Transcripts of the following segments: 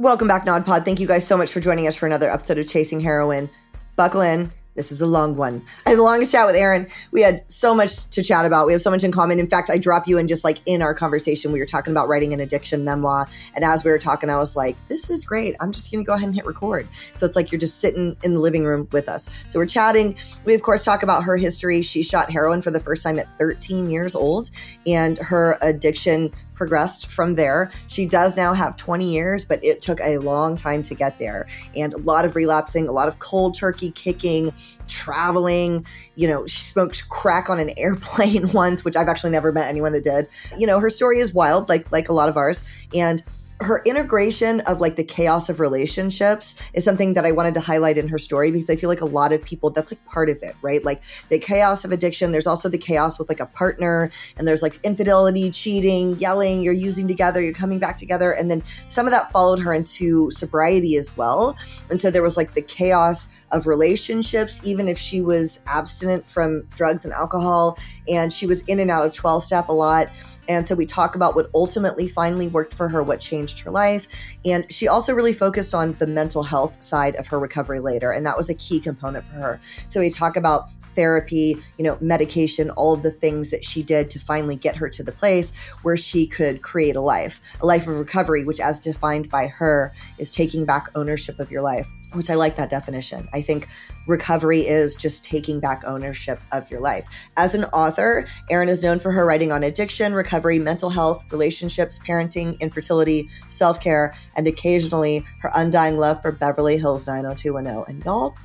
Welcome back, NodPod. Thank you guys so much for joining us for another episode of Chasing Heroine. Buckle in. This is a long one. I had the longest chat with Erin. We had so much to chat about. We have so much in common. In fact, I drop you in just like in our conversation. We were talking about writing an addiction memoir. And as we were talking, I was like, this is great. I'm just going to go ahead and hit record. So it's like you're just sitting in the living room with us. So we're chatting. We, of course, talk about her history. She shot heroin for the first time at 13 years old, and her addiction progressed from there. She does now have 20 years, but it took a long time to get there. And a lot of relapsing, a lot of cold turkey kicking, traveling. You know, she smoked crack on an airplane once, which I've actually never met anyone that did. You know, her story is wild, like like a lot of ours. And her integration of like the chaos of relationships is something that I wanted to highlight in her story because I feel like a lot of people that's like part of it, right? Like the chaos of addiction, there's also the chaos with like a partner and there's like infidelity, cheating, yelling, you're using together, you're coming back together. And then some of that followed her into sobriety as well. And so there was like the chaos of relationships, even if she was abstinent from drugs and alcohol and she was in and out of 12 step a lot and so we talk about what ultimately finally worked for her, what changed her life. And she also really focused on the mental health side of her recovery later. And that was a key component for her. So we talk about therapy, you know, medication, all of the things that she did to finally get her to the place where she could create a life, a life of recovery, which, as defined by her, is taking back ownership of your life which I like that definition. I think recovery is just taking back ownership of your life. As an author, Erin is known for her writing on addiction, recovery, mental health, relationships, parenting, infertility, self care, and occasionally her undying love for Beverly Hills 90210. And y'all,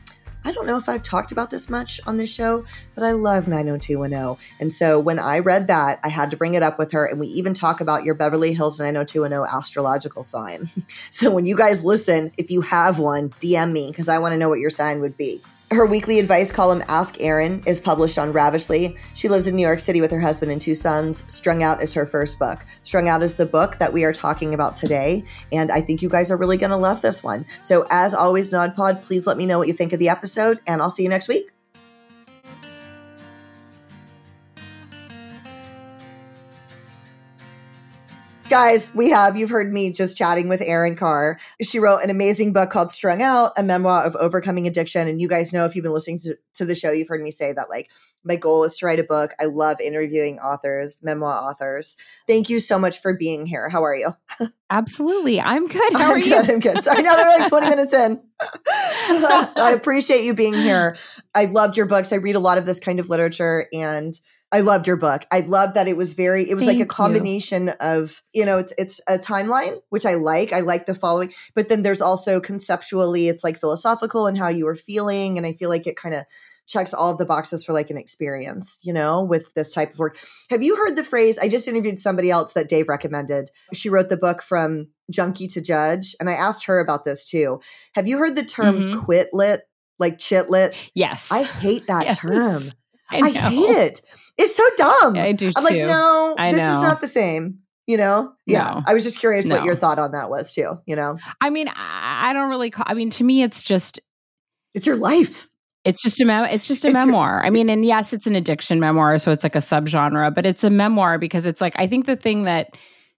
I don't know if I've talked about this much on this show, but I love 90210. And so when I read that, I had to bring it up with her. And we even talk about your Beverly Hills 90210 astrological sign. so when you guys listen, if you have one, DM me because I want to know what your sign would be. Her weekly advice column, Ask Erin, is published on Ravishly. She lives in New York City with her husband and two sons. Strung Out is her first book. Strung Out is the book that we are talking about today, and I think you guys are really going to love this one. So, as always, NodPod, please let me know what you think of the episode, and I'll see you next week. Guys, we have, you've heard me just chatting with Erin Khar. She wrote an amazing book called Strung Out, a memoir of overcoming addiction. And you guys know, if you've been listening to, to the show, you've heard me say that, like, my goal is to write a book. I love interviewing authors, memoir authors. Thank you so much for being here. How are you? Absolutely. I'm good. How I'm are good. you? I'm good. Sorry, now they're like 20 minutes in. I appreciate you being here. I loved your books. I read a lot of this kind of literature and I loved your book. I loved that it was very, it was Thank like a combination you. of, you know, it's it's a timeline, which I like. I like the following, but then there's also conceptually, it's like philosophical and how you were feeling. And I feel like it kind of checks all of the boxes for like an experience, you know, with this type of work. Have you heard the phrase? I just interviewed somebody else that Dave recommended. She wrote the book from junkie to judge. And I asked her about this too. Have you heard the term mm-hmm. quit lit, like chick lit? Yes. I hate that yes. term. I, I, hate it. It's so dumb. I do I'm too. like, no, I this know. is not the same. You know? Yeah. No. I was just curious what your thought on that was too. You know? I mean, I don't really call, I mean, to me, it's just, It's your life. it's just a mem- it's just a It's your- memoir. I mean, and yes, it's an addiction memoir, so it's like a subgenre, but it's a memoir because it's like I think the thing that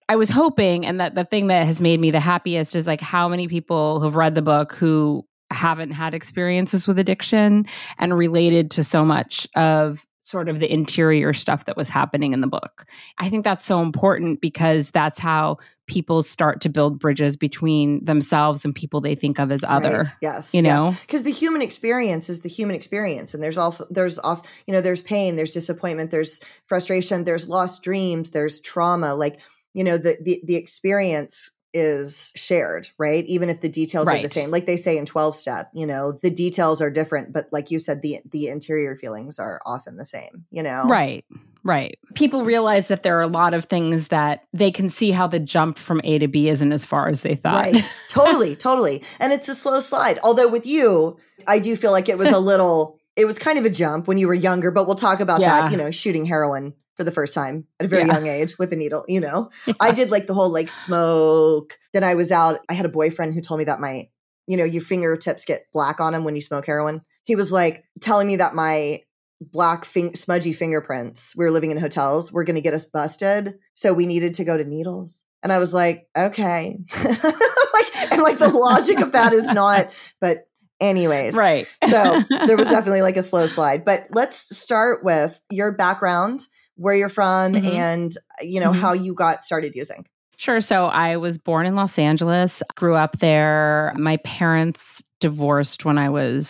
I was hoping and that the thing that has made me the happiest is like how many people who've read the book who haven't had experiences with addiction and related to so much of sort of the interior stuff that was happening in the book. I think that's so important because that's how people start to build bridges between themselves and people they think of as other. Right. Yes. you know? Because the human experience is the human experience. And there's all there's off, you know, there's pain, there's disappointment, there's frustration, there's lost dreams, there's trauma. Like, you know, the the the experience is shared, right? Even if the details are the same. Like they say in 12 step, you know, the details are different, but like you said, the the interior feelings are often the same, you know? Right. Right. People realize that there are a lot of things that they can see how the jump from A to B isn't as far as they thought. Right. totally, totally. And it's a slow slide. Although with you, I do feel like it was a little it was kind of a jump when you were younger, but we'll talk about Yeah. that, you know, shooting heroin for the first time at a very Yeah. young age with a needle, you know. I did like the whole like smoke. Then I was out. I had a boyfriend who told me that my, you know, your fingertips get black on them when you smoke heroin. He was like telling me that my black fin- smudgy fingerprints we were living in hotels were going to get us busted so we needed to go to needles and i was like okay like I'm like, the logic of that is not, but anyways. Right. so there was definitely like a slow slide. But let's start with your background, where you're from, mm-hmm. and, you know, mm-hmm. how you got started using. Sure. So I was born in Los Angeles, grew up there. My parents divorced when I was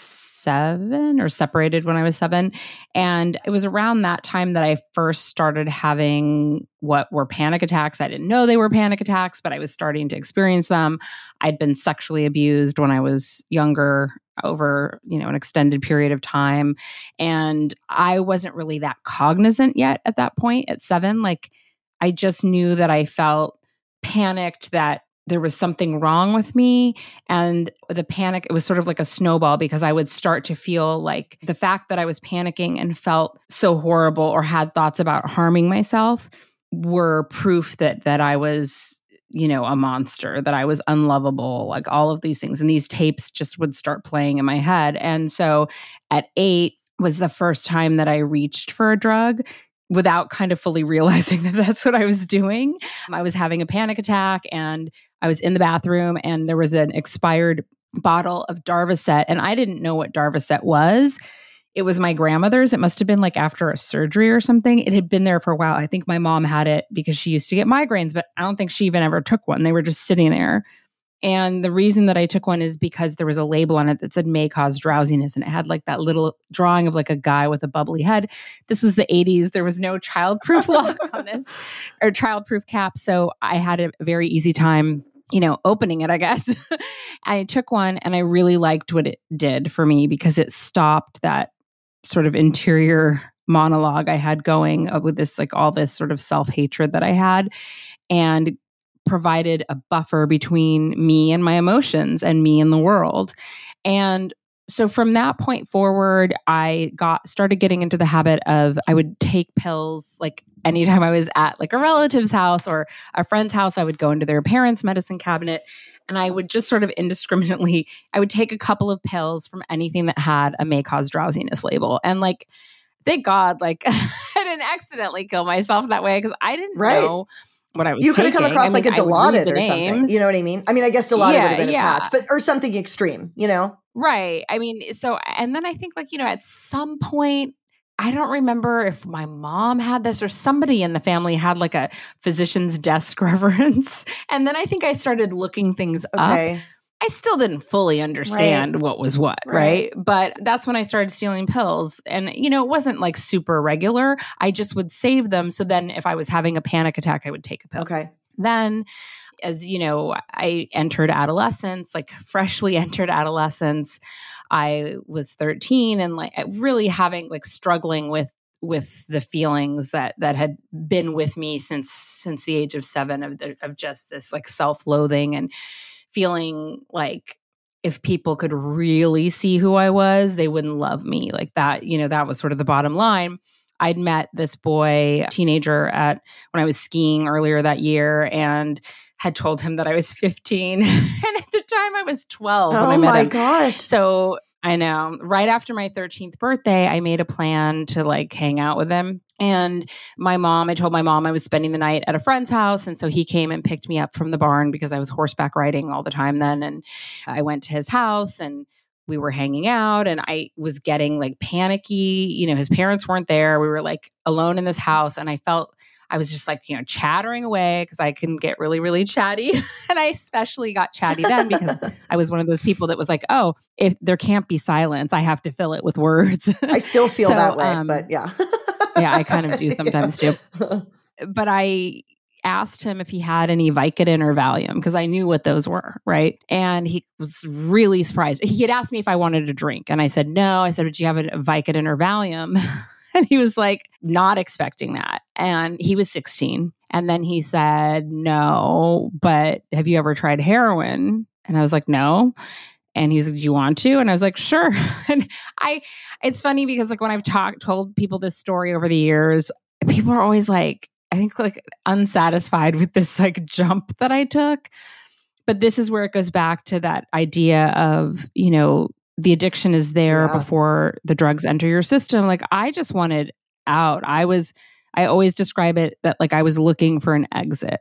seven or separated when I was seven. And it was around that time that I first started having what were panic attacks. I didn't know they were panic attacks, but I was starting to experience them. I'd been sexually abused when I was younger over you know an extended period of time and i wasn't really that cognizant yet at that point at 7 like i just knew that i felt panicked that there was something wrong with me and the panic it was sort of like a snowball because i would start to feel like the fact that i was panicking and felt so horrible or had thoughts about harming myself were proof that that i was you know a monster that i was unlovable like all of these things. And these tapes just would start playing in my head. And so at 8 was the first time that i reached for a drug without kind of fully realizing that that's what I was doing. I was having a panic attack and I was in the bathroom and there was an expired bottle of Darvocet and I didn't know what Darvocet was. It was my grandmother's. It must have been like after a surgery or something. It had been there for a while. I think my mom had it because she used to get migraines, but I don't think she even ever took one. They were just sitting there. And the reason that I took one is because there was a label on it that said may cause drowsiness. And it had like that little drawing of like a guy with a bubbly head. This was the 80s. There was no childproof lock on this or childproof cap. So I had a very easy time, you know, opening it, I guess. I took one and I really liked what it did for me because it stopped that sort of interior monologue I had going uh, with this, like all this sort of self hatred that I had. And provided a buffer between me and my emotions and me and the world. And so from that point forward, I got started getting into the habit of I would take pills like anytime I was at like a relative's house or a friend's house, I would go into their parents' medicine cabinet and I would just sort of indiscriminately I would take a couple of pills from anything that had a may cause drowsiness label. And like thank God like I didn't accidentally kill myself that way because I didn't right. know what I was. You could have come across I like mean, a Dilaudid or something. You know what I mean? I mean, I guess Dilaudid yeah, would have been yeah. a patch, but or something extreme. You know? Right. I mean, so and then I think like you know at some point. I don't remember if my mom had this or somebody in the family had like a physician's desk reference. And then I think I started looking things okay. up I still didn't fully understand right. what was what, right. right. But that's when I started stealing pills. And, you know, it wasn't like super regular. I just would save them. So then if I was having a panic attack, I would take a pill. Okay. Then, as you know, I entered adolescence, like freshly entered adolescence. I was 13 and like really having like struggling with with the feelings that that had been with me since since the age of 7 of the, of just this like self-loathing and feeling like if people could really see who I was, they wouldn't love me. Like that, you know, that was sort of the bottom line. I'd met this boy, teenager, at when I was skiing earlier that year and had told him that I was 15. and at the time I was 12 oh when I oh met my him. gosh. So I know. Right after my 13th birthday, I made a plan to like hang out with him. And my mom, I told my mom I was spending the night at a friend's house. And so he came and picked me up from the barn because I was horseback riding all the time then. And I went to his house and we were hanging out and I was getting like panicky. You know, his parents weren't there. We were like alone in this house. And I felt I was just like, you know, chattering away because I can get really, really chatty. and I especially got chatty then because I was one of those people that was like, oh, if there can't be silence, I have to fill it with words. I still feel so, that way, um, but yeah. Yeah, I kind of do sometimes yeah. too. But I asked him if he had any Vicodin or Valium because I knew what those were, right? And he was really surprised. He had asked me if I wanted a drink, and I said no. I said, "Did you have a Vicodin or Valium?" and he was like, not expecting that. And he was 16. And then he said, no, but have you ever tried heroin? And I was like, no. And he's like, Do you want to? And I was like, sure. And I it's funny because like when I've talked told people this story over the years, people are always like, I think like unsatisfied with this like jump that I took. But this is where it goes back to that idea of, you know, the addiction is there yeah. before the drugs enter your system. Like I just wanted out. I was I always describe it that like I was looking for an exit.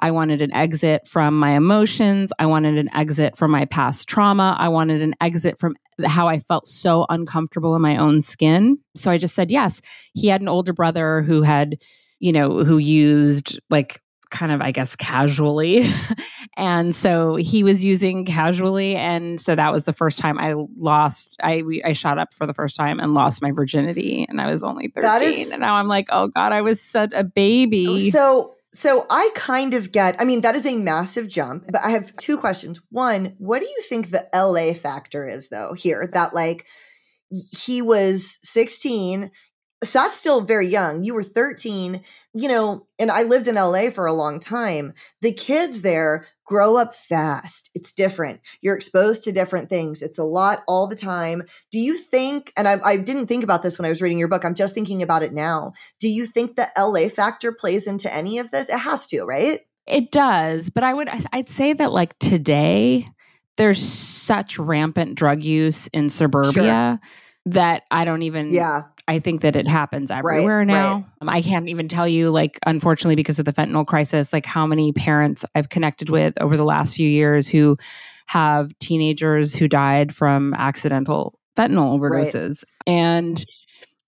I wanted an exit from my emotions. I wanted an exit from my past trauma. I wanted an exit from how I felt so uncomfortable in my own skin. So I just said yes. He had an older brother who had, you know, who used like kind of, I guess, casually. and so he was using casually. And so that was the first time I lost, I, I shot up for the first time and lost my virginity. And I was only 13. Is, and now I'm like, oh God, I was such a baby. So, so I kind of get, I mean, that is a massive jump, but I have two questions. One, what do you think the LA factor is though here that like, he was 16 so that's still very young. You were 13, you know, and I lived in LA for a long time. The kids there grow up fast. It's different. You're exposed to different things. It's a lot all the time. Do you think, and I, I didn't think about this when I was reading your book, I'm just thinking about it now. Do you think the LA factor plays into any of this? It has to, right? It does. But I would, I'd say that like today, there's such rampant drug use in suburbia. Sure that I don't even yeah I think that it happens everywhere right, now. Right. Um, I can't even tell you, like, unfortunately, because of the fentanyl crisis, like how many parents I've connected with over the last few years who have teenagers who died from accidental fentanyl overdoses. Right. And,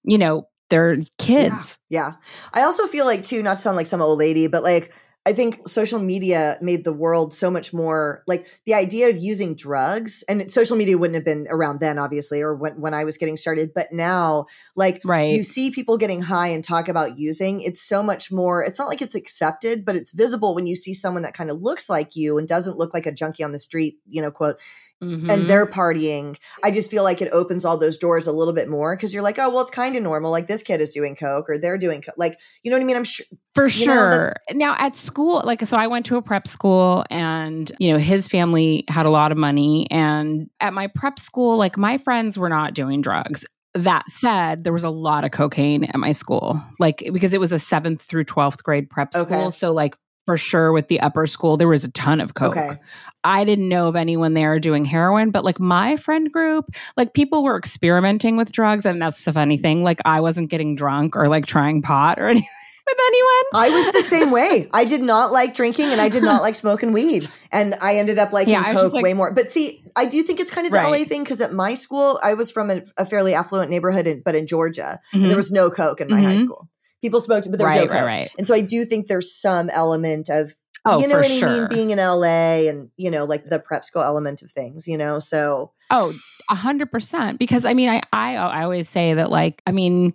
you know, they're kids. Yeah, yeah. I also feel like, too, not to sound like some old lady, but like, I think social media made the world so much more like the idea of using drugs and social media wouldn't have been around then, obviously, or when, when I was getting started. But now, like, right. you see people getting high and talk about using, it's so much more, it's not like it's accepted, but it's visible when you see someone that kind of looks like you and doesn't look like a junkie on the street, you know, quote, Mm-hmm. and they're partying. I just feel like it opens all those doors a little bit more because you're like, oh, well, it's kind of normal. Like this kid is doing coke or they're doing coke. Like, you know what I mean? I'm sure for sure. Know, now at school, like, so I went to a prep school, and you know, his family had a lot of money, and at my prep school, like, my friends were not doing drugs. That said, there was a lot of cocaine at my school, like because it was a seventh through twelfth grade prep school. Okay. So like for sure with the upper school there was a ton of coke okay. i didn't know of anyone there doing heroin but like my friend group like people were experimenting with drugs and that's the funny thing like i wasn't getting drunk or like trying pot or anything with anyone i was the same way i did not like drinking and i did not like smoking weed and i ended up liking yeah, coke like, way more but see i do think it's kind of the right. la thing because at my school i was from a, a fairly affluent neighborhood in, but in georgia mm-hmm. and there mm-hmm. was no coke in my mm-hmm. high school people smoked, but there was right, no right, right. And so I do think there's some element of Oh, you know what sure. I mean? Being in LA and, you know, like the prep school element of things, you know? So. Oh, a hundred percent. Because I mean, I, I, I always say that like, I mean,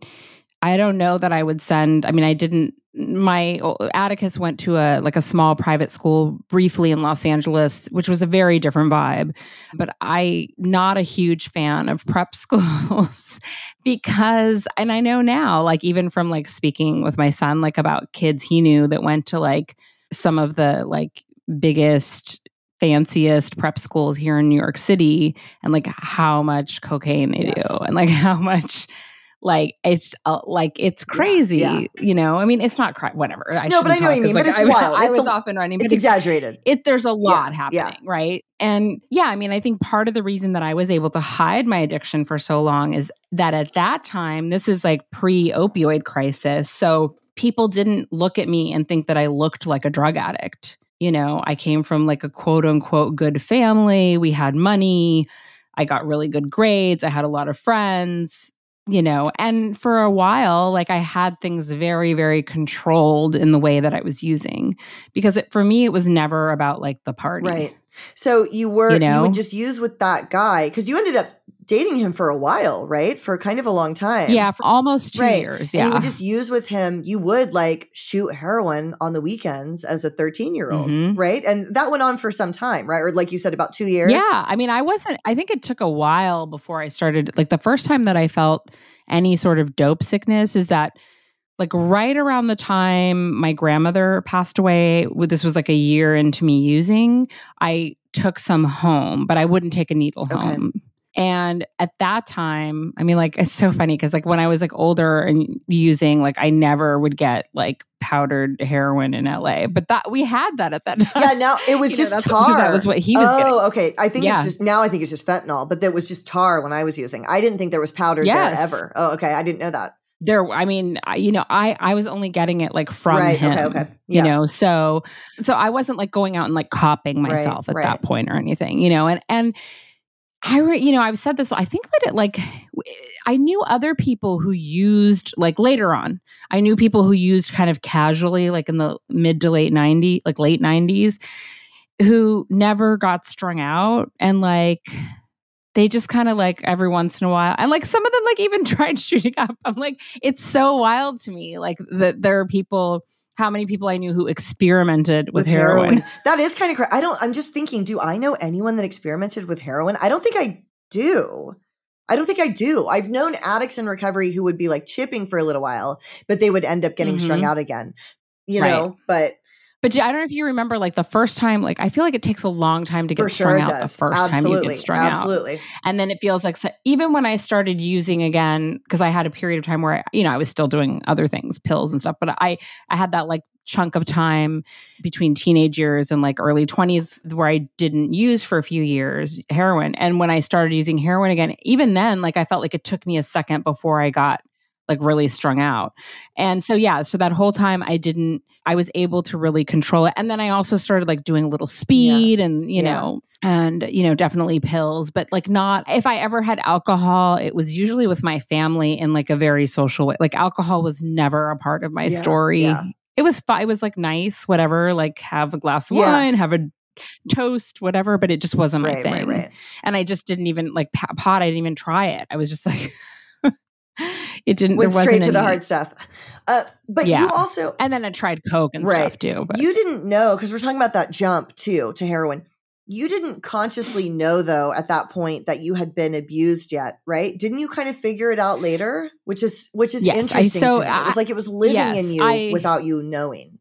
I don't know that I would send. I mean, I didn't. My Atticus went to a like a small private school briefly in Los Angeles, which was a very different vibe. But I not a huge fan of prep schools because, and I know now, like even from like speaking with my son, like about kids he knew that went to like some of the like biggest fanciest prep schools here in New York City and like how much cocaine they yes. do and like how much like it's uh, like it's crazy yeah, yeah. you know? I mean it's not cra- whatever I no but i know what you mean like, but it's I, wild. I, I was a, off and running it's exaggerated. it there's a lot yeah, happening right? And yeah i mean i think part of the reason that i was able to hide my addiction for so long is that at that time this is like pre opioid crisis so people didn't look at me and think that i looked like a drug addict. You know i came from like a quote unquote good family we had money I got really good grades. I had a lot of friends you know, and for a while, like I had things very, very controlled in the way that I was using because it, for me, it was never about like the party. Right. So you were, you, know? you would just use with that guy because you ended up dating him for a while, right? For kind of a long time. Yeah, for almost two right. years. Yeah. And you would just use with him, you would like shoot heroin on the weekends as a 13 year old, mm-hmm. right? And that went on for some time, right? Or like you said, about two years. Yeah. I mean, I wasn't, I think it took a while before I started, like the first time that I felt any sort of dope sickness is that like right around the time my grandmother passed away this was like a year into me using i took some home but i wouldn't take a needle okay. home and at that time, I mean, like, it's so funny because, like, when I was like older and using, like, I never would get like powdered heroin in LA, but that we had that at that time. Yeah, now it was just know, tar. That was what he was. Oh, getting. okay. I think yeah. it's just now. I think it's just fentanyl, but that was just tar when I was using. I didn't think there was powder yes. there ever. Oh, okay. I didn't know that. there i mean you know i i was only getting it like from right. him Okay. Okay. Yeah. you know so so i wasn't like going out and like copping Right, myself at right. that point or anything you know and and i re, you know i've said this i think that it like I knew other people who used like later on i knew people who used kind of casually like in the mid to late 90s like late 90s who never got strung out and like they just kind of like every once in a while and like some of them like even tried shooting up. I'm like it's so wild to me like that there are people how many people i knew who experimented with, heroin. That is kind of crazy. I don't, I'm just thinking, do I know anyone that experimented with heroin? I don't think I do. I don't think I do. I've known addicts in recovery who would be like chipping for a little while, but they would end up getting strung Mhm. out again, you Right. know? But but i don't know if you remember like the first time like i feel like it takes a long time to get for strung sure out does. the first Absolutely. time you get strung out Absolutely. and then it feels like so, even when i started using again because i had a period of time where I, you know i was still doing other things pills and stuff but i i had that like chunk of time between teenage years and like early 20s where i didn't use for a few years heroin and when i started using heroin again even then like i felt like it took me a second before i got like really strung out and so yeah so that whole time i didn't i was able to really control it and then i also started like doing a little speed and you Yeah. know and you know definitely pills but like not if i ever had alcohol it was usually with my family in like a very social way like alcohol was never a part of my Yeah, story yeah. it was it was like nice whatever like have a glass of Yeah. wine have a toast whatever but it just wasn't my Right, thing right, right. and i just didn't even like pot i didn't even try it i was just like it didn't Went there straight to the hard stuff. Uh, but Yeah. you also, and then i tried coke and Right. stuff too but you didn't know, because we're talking about that jump too to heroin. You didn't consciously know though at that point that you had been abused yet, right? Didn't you kind of figure it out later? Which is which is Yes, I- interesting so to me. It was I- like it was living yes, in you I- without you knowing.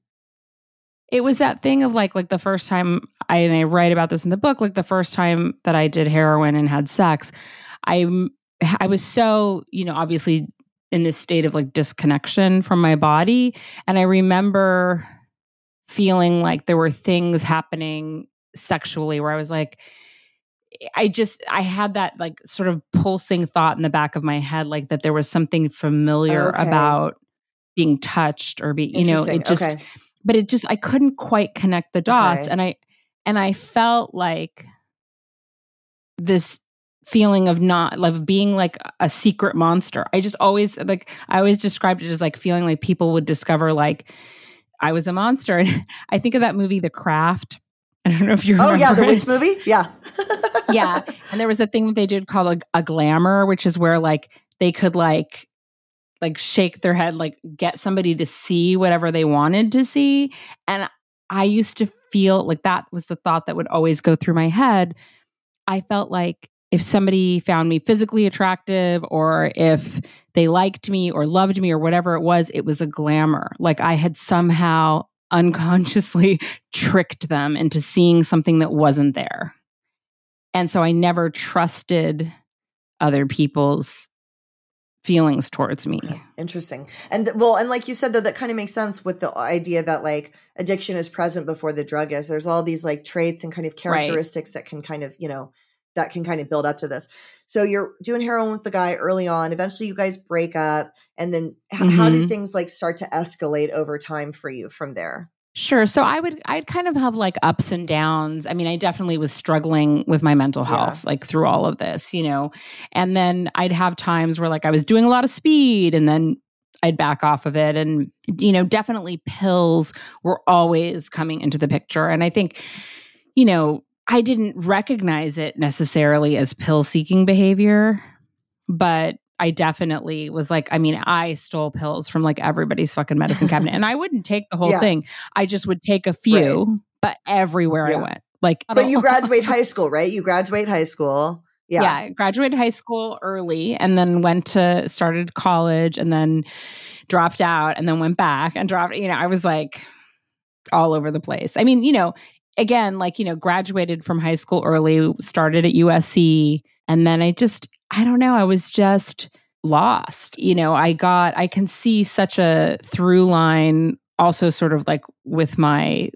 it was that thing of like like the first time I and I write about this in the book like the first time that I did heroin and had sex I I was so you know obviously in this state of like disconnection from my body and I remember feeling like there were things happening sexually where I was like I just I had that like sort of pulsing thought in the back of my head like that there was something familiar Okay. about being touched or be you know it just okay. but it just I couldn't quite connect the dots Okay. and I and I felt like this feeling of not like being like a secret monster. I just always like I always described it as like feeling like people would discover like I was a monster. And I think of that movie The Craft. I don't know if you Oh remember yeah, the witch movie? Yeah. yeah. And there was a thing that they did called a, a glamour, which is where like they could like like shake their head, like get somebody to see whatever they wanted to see. And I used to feel like that was the thought that would always go through my head. I felt like if somebody found me physically attractive or if they liked me or loved me or whatever it was, it was a glamour. Like I had somehow unconsciously tricked them into seeing something that wasn't there. And so I never trusted other people's feelings towards me. Interesting. And well, and like you said, though, that kind of makes sense with the idea that like addiction is present before the drug is. There's all these like traits and kind of characteristics that can kind of, you know, that can kind of build up to this. So you're doing heroin with the guy early on. Eventually, you guys break up, and then h- how do Mhm. things like start to escalate over time for you from there? Sure. So I would, I'd kind of have like ups and downs. I mean, I definitely was struggling with my mental Yeah. health, like through all of this, you know, and then I'd have times where like I was doing a lot of speed and then I'd back off of it. And, you know, definitely pills were always coming into the picture. And I think, you know, I didn't recognize it necessarily as pill seeking behavior, but I definitely was like, I mean, I stole pills from like everybody's fucking medicine cabinet, and I wouldn't take the whole Yeah. thing. I just would take a few, but everywhere Yeah. I went, like, But you graduate high school, right? You graduate high school. yeah. Yeah. Graduated high school early, and then went to started college, and then dropped out, and then went back and dropped. You know, I was like all over the place. I mean, you know, again, like you know, graduated from high school early, started at USC, and then I just, I don't know, I was just lost. You know, I got, I can see such a through line, also sort of like with my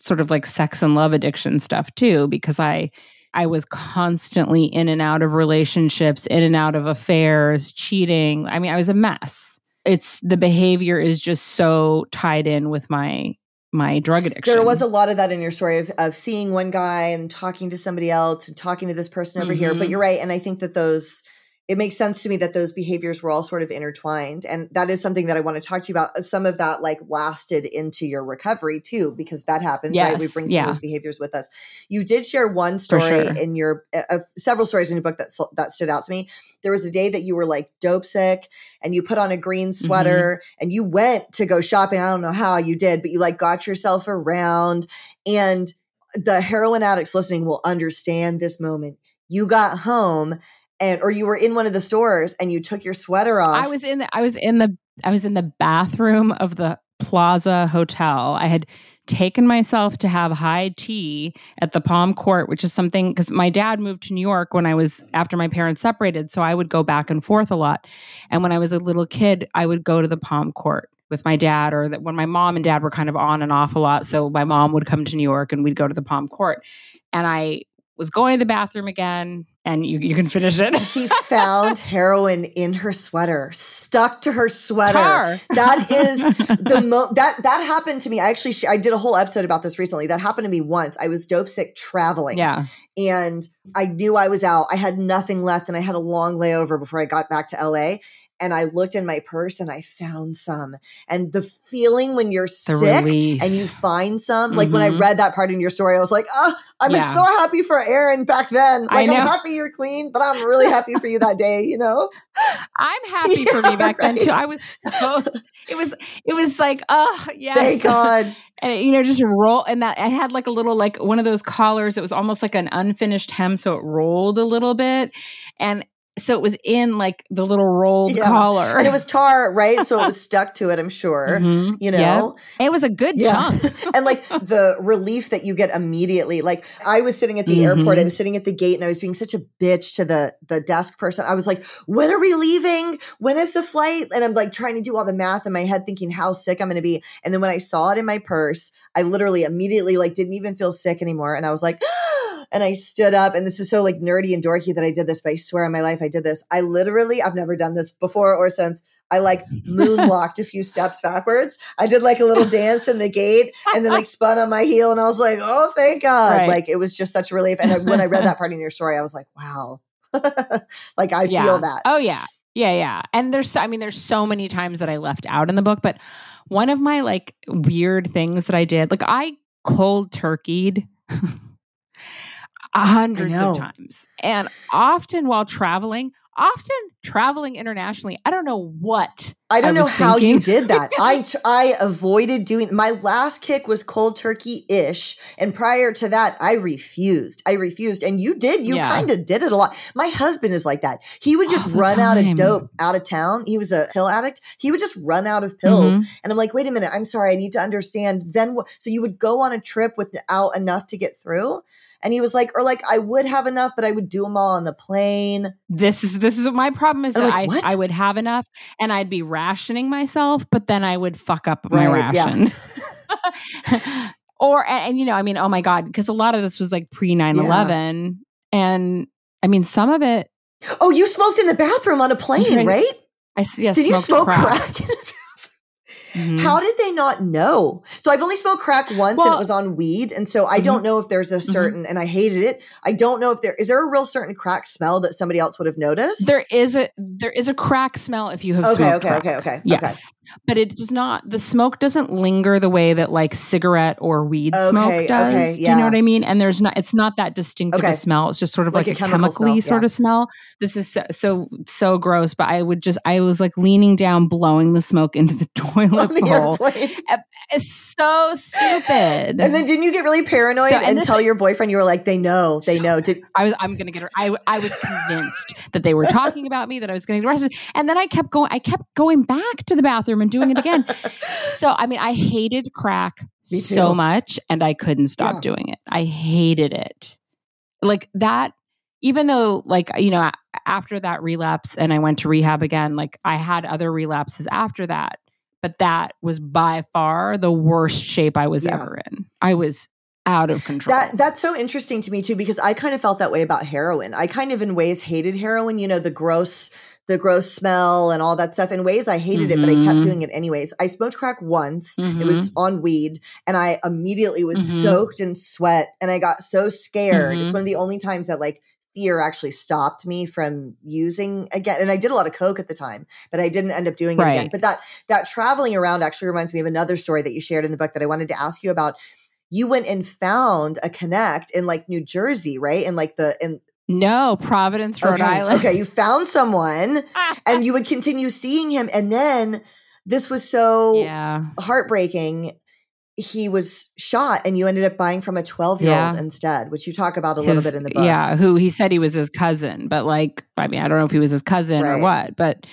sort of like sex and love addiction stuff too, because I, I was constantly in and out of relationships, in and out of affairs, cheating. I mean, I was a mess. it's the behavior is just so tied in with my my drug addiction. There was a lot of that in your story of, of seeing one guy and talking to somebody else and talking to this person over mm-hmm. here. But mm-hmm. you're right. And I think that those it makes sense to me that those behaviors were all sort of intertwined. And that is something that I want to talk to you about. Some of that like lasted into your recovery too, because that happens, yes. right? We bring some yeah. of those behaviors with us. You did share one story sure. in your, uh, several stories in your book that, that stood out to me. There was a day that you were like dope sick and you put on a green mm-hmm. sweater mm-hmm. and you went to go shopping. I don't know how you did, but you like got yourself around and the heroin addicts listening will understand this moment. You got home and or you were in one of the stores and you took your sweater off. I was in the I was in the I was in the bathroom of the Plaza Hotel. I had taken myself to have high tea at the Palm Court, which is something because my dad moved to New York when I was after my parents separated. So I would go back and forth a lot. And when I was a little kid, I would go to the Palm Court with my dad, or that when my mom and dad were kind of on and off a lot. So my mom would come to New York and we'd go to the Palm Court. And I was going to the bathroom again, and you, you can finish it. she found heroin in her sweater, stuck to her sweater. Tar. That is the mo that that happened to me. I actually I did a whole episode about this recently. That happened to me once. I was dope sick traveling. Yeah. And I knew I was out. I had nothing left and I had a long layover before I got back to LA and I looked in my purse and I found some. And the feeling when you're the sick relief. and you find some, mm-hmm. like when I mm-hmm. read that part in your story, I was like, oh, I'm yeah. so happy for Erin back then. Like I'm happy you're clean, but I'm really happy for you that day, you know? I'm happy yeah, for me back right. then too. I was so it was it was like, oh yes. Thank God. and you know, just roll and that I had like a little like one of those collars. It was almost like an unfinished hem, so it rolled a little bit. And so it was in like the little rolled yeah. collar. And it was tar right? So it was stuck to it i'm sure mm-hmm. you know? It was a good yeah. chunk. And like the relief that you get immediately like i was sitting at the mm-hmm. airport i was sitting at the gate and i was being such a bitch to the the desk person. I was like when are we leaving? When is the flight? And i'm like trying to do all the math in my head thinking how sick i'm going to be. And then when i saw it in my purse i literally immediately like didn't even feel sick anymore. And i was like and I stood up, and this is so like nerdy and dorky that I did this, but I swear on my life I did this. I literally, I've never done this before or since. I like moonwalked a few steps backwards. I did like a little dance in the gate and then like spun on my heel and I was like, oh, thank God. Right. Like it was just such a relief. And when I read that part in your story, I was like, wow. like I yeah. feel that. Oh, yeah. Yeah, yeah. And there's, I mean, there's so many times that I left out in the book, but one of my like weird things that I did, like I cold turkeyed hundreds of times. And often while traveling, often traveling internationally, I don't know what. I don't I know how thinking. you did that. I I avoided doing my last kick was cold turkey ish, and prior to that, I refused. I refused, and you did. You yeah. kind of did it a lot. My husband is like that. He would just run out of dope out of town. He was a pill addict. He would just run out of pills, mm-hmm. and I'm like, wait a minute. I'm sorry. I need to understand. Then what? So you would go on a trip without enough to get through. And he was like, or like, I would have enough, but I would do them all on the plane. This is this is my problem is that like, I I would have enough and I'd be rationing myself, but then I would fuck up my right, ration. Yeah. or and, and, you know, I mean, oh my god, because a lot of this was like pre 9/11 yeah. and I mean, some of it. Oh, you smoked in the bathroom on a plane, right? I yeah, Did you smoke crack? crack Mm-hmm. How did they not know? So I've only smoked crack once well, and it was on weed. And so I mm-hmm. don't know if there's a mm-hmm. certain, mm-hmm. and I hated it. I don't know if there, is there a real certain crack smell that somebody else would have noticed? There is a, there is a crack smell if you have okay, smoked okay, crack. Okay, okay, Yes. Okay. But it does not, the smoke doesn't linger the way that like cigarette or weed okay, smoke does. Okay, yeah. Do you know what I mean? And there's not, it's not that distinctive okay. a smell. It's just sort of like, like a, a chemically smell, sort yeah. of smell. This is so, so, so gross, but I would just, I was like leaning down, blowing the smoke into the toilet bowl. It's so stupid. And then didn't you get really paranoid so, and, and tell your boyfriend you were like, they know, they know. Did- I was, I'm going to get her. I, I was convinced that they were talking about me, that I was going to get arrested. And then I kept going, I kept going back to the bathroom and doing it again. so, I mean, I hated crack so much and I couldn't stop yeah. doing it. I hated it. Like that even though like you know after that relapse and i went to rehab again like i had other relapses after that but that was by far the worst shape I was yeah. ever in. I was out of control. That that's so interesting to me too because I kind of felt that way about heroin. I kind of in ways hated heroin, you know, the gross the gross smell and all that stuff in ways I hated mm-hmm. it, but I kept mm-hmm. doing it anyways. I smoked crack once. Mm-hmm. It was mm-hmm. on weed and I immediately was mm-hmm. soaked in sweat and I got so scared. It's mm-hmm. one of the only times that like fear actually stopped me from using again and i did a lot of coke at the time but i didn't end up doing it right. again but that that traveling around actually reminds me of another story that you shared in the book that i wanted to ask you about you went and found a connect in like new jersey right in like the in no, Providence, Rhode okay. Island. Okay, you found someone and you would continue seeing him. And then this was so yeah. heartbreaking he was shot and you ended up buying from a 12 year old instead which you talk about a his, little bit in the book yeah who he said he was his cousin but like i mean i don't know if he was his cousin right. or what but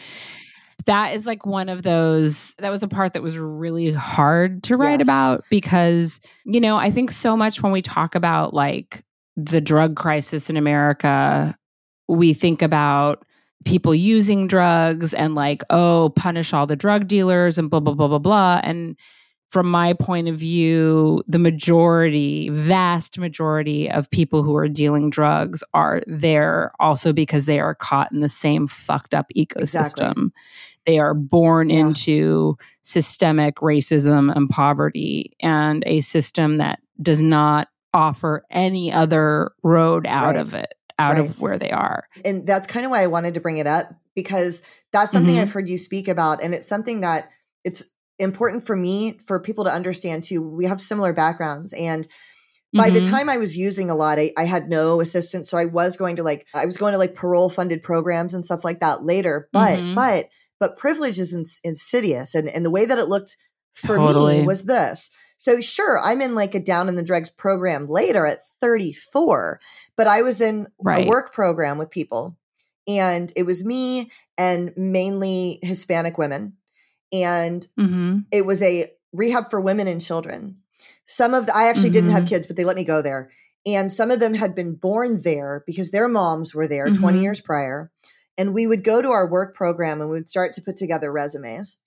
that is like one of those that was a part that was really hard to write yes. about because you know i think so much when we talk about like the drug crisis in america we think about people using drugs and like oh punish all the drug dealers and blah blah blah blah blah and from my point of view, the majority, vast majority of people who are dealing drugs are there also because they are caught in the same fucked up ecosystem. Exactly. They are born yeah. into systemic racism and poverty and a system that does not offer any other road out right. of it, out right. of where they are. And that's kind of why I wanted to bring it up because that's something mm-hmm. I've heard you speak about. And it's something that it's important for me for people to understand too. We have similar backgrounds and by mm-hmm. the time I was using a lot, I, I, had no assistance. So I was going to like, I was going to like parole funded programs and stuff like that later. But, mm-hmm. but, but privilege is ins- insidious. And, and the way that it looked for totally. me was this. So sure, I'm in like a down in the dregs program later at 34, but I was in right. a work program with people and it was me and mainly Hispanic women and mm-hmm. it was a rehab for women and children. Some of the, I actually mm-hmm. didn't have mm-hmm. kids, but they let me go there. And some of them had been born there because their moms were there mm-hmm. 20 years prior. And we would go to our work program and we would start to put together resumes.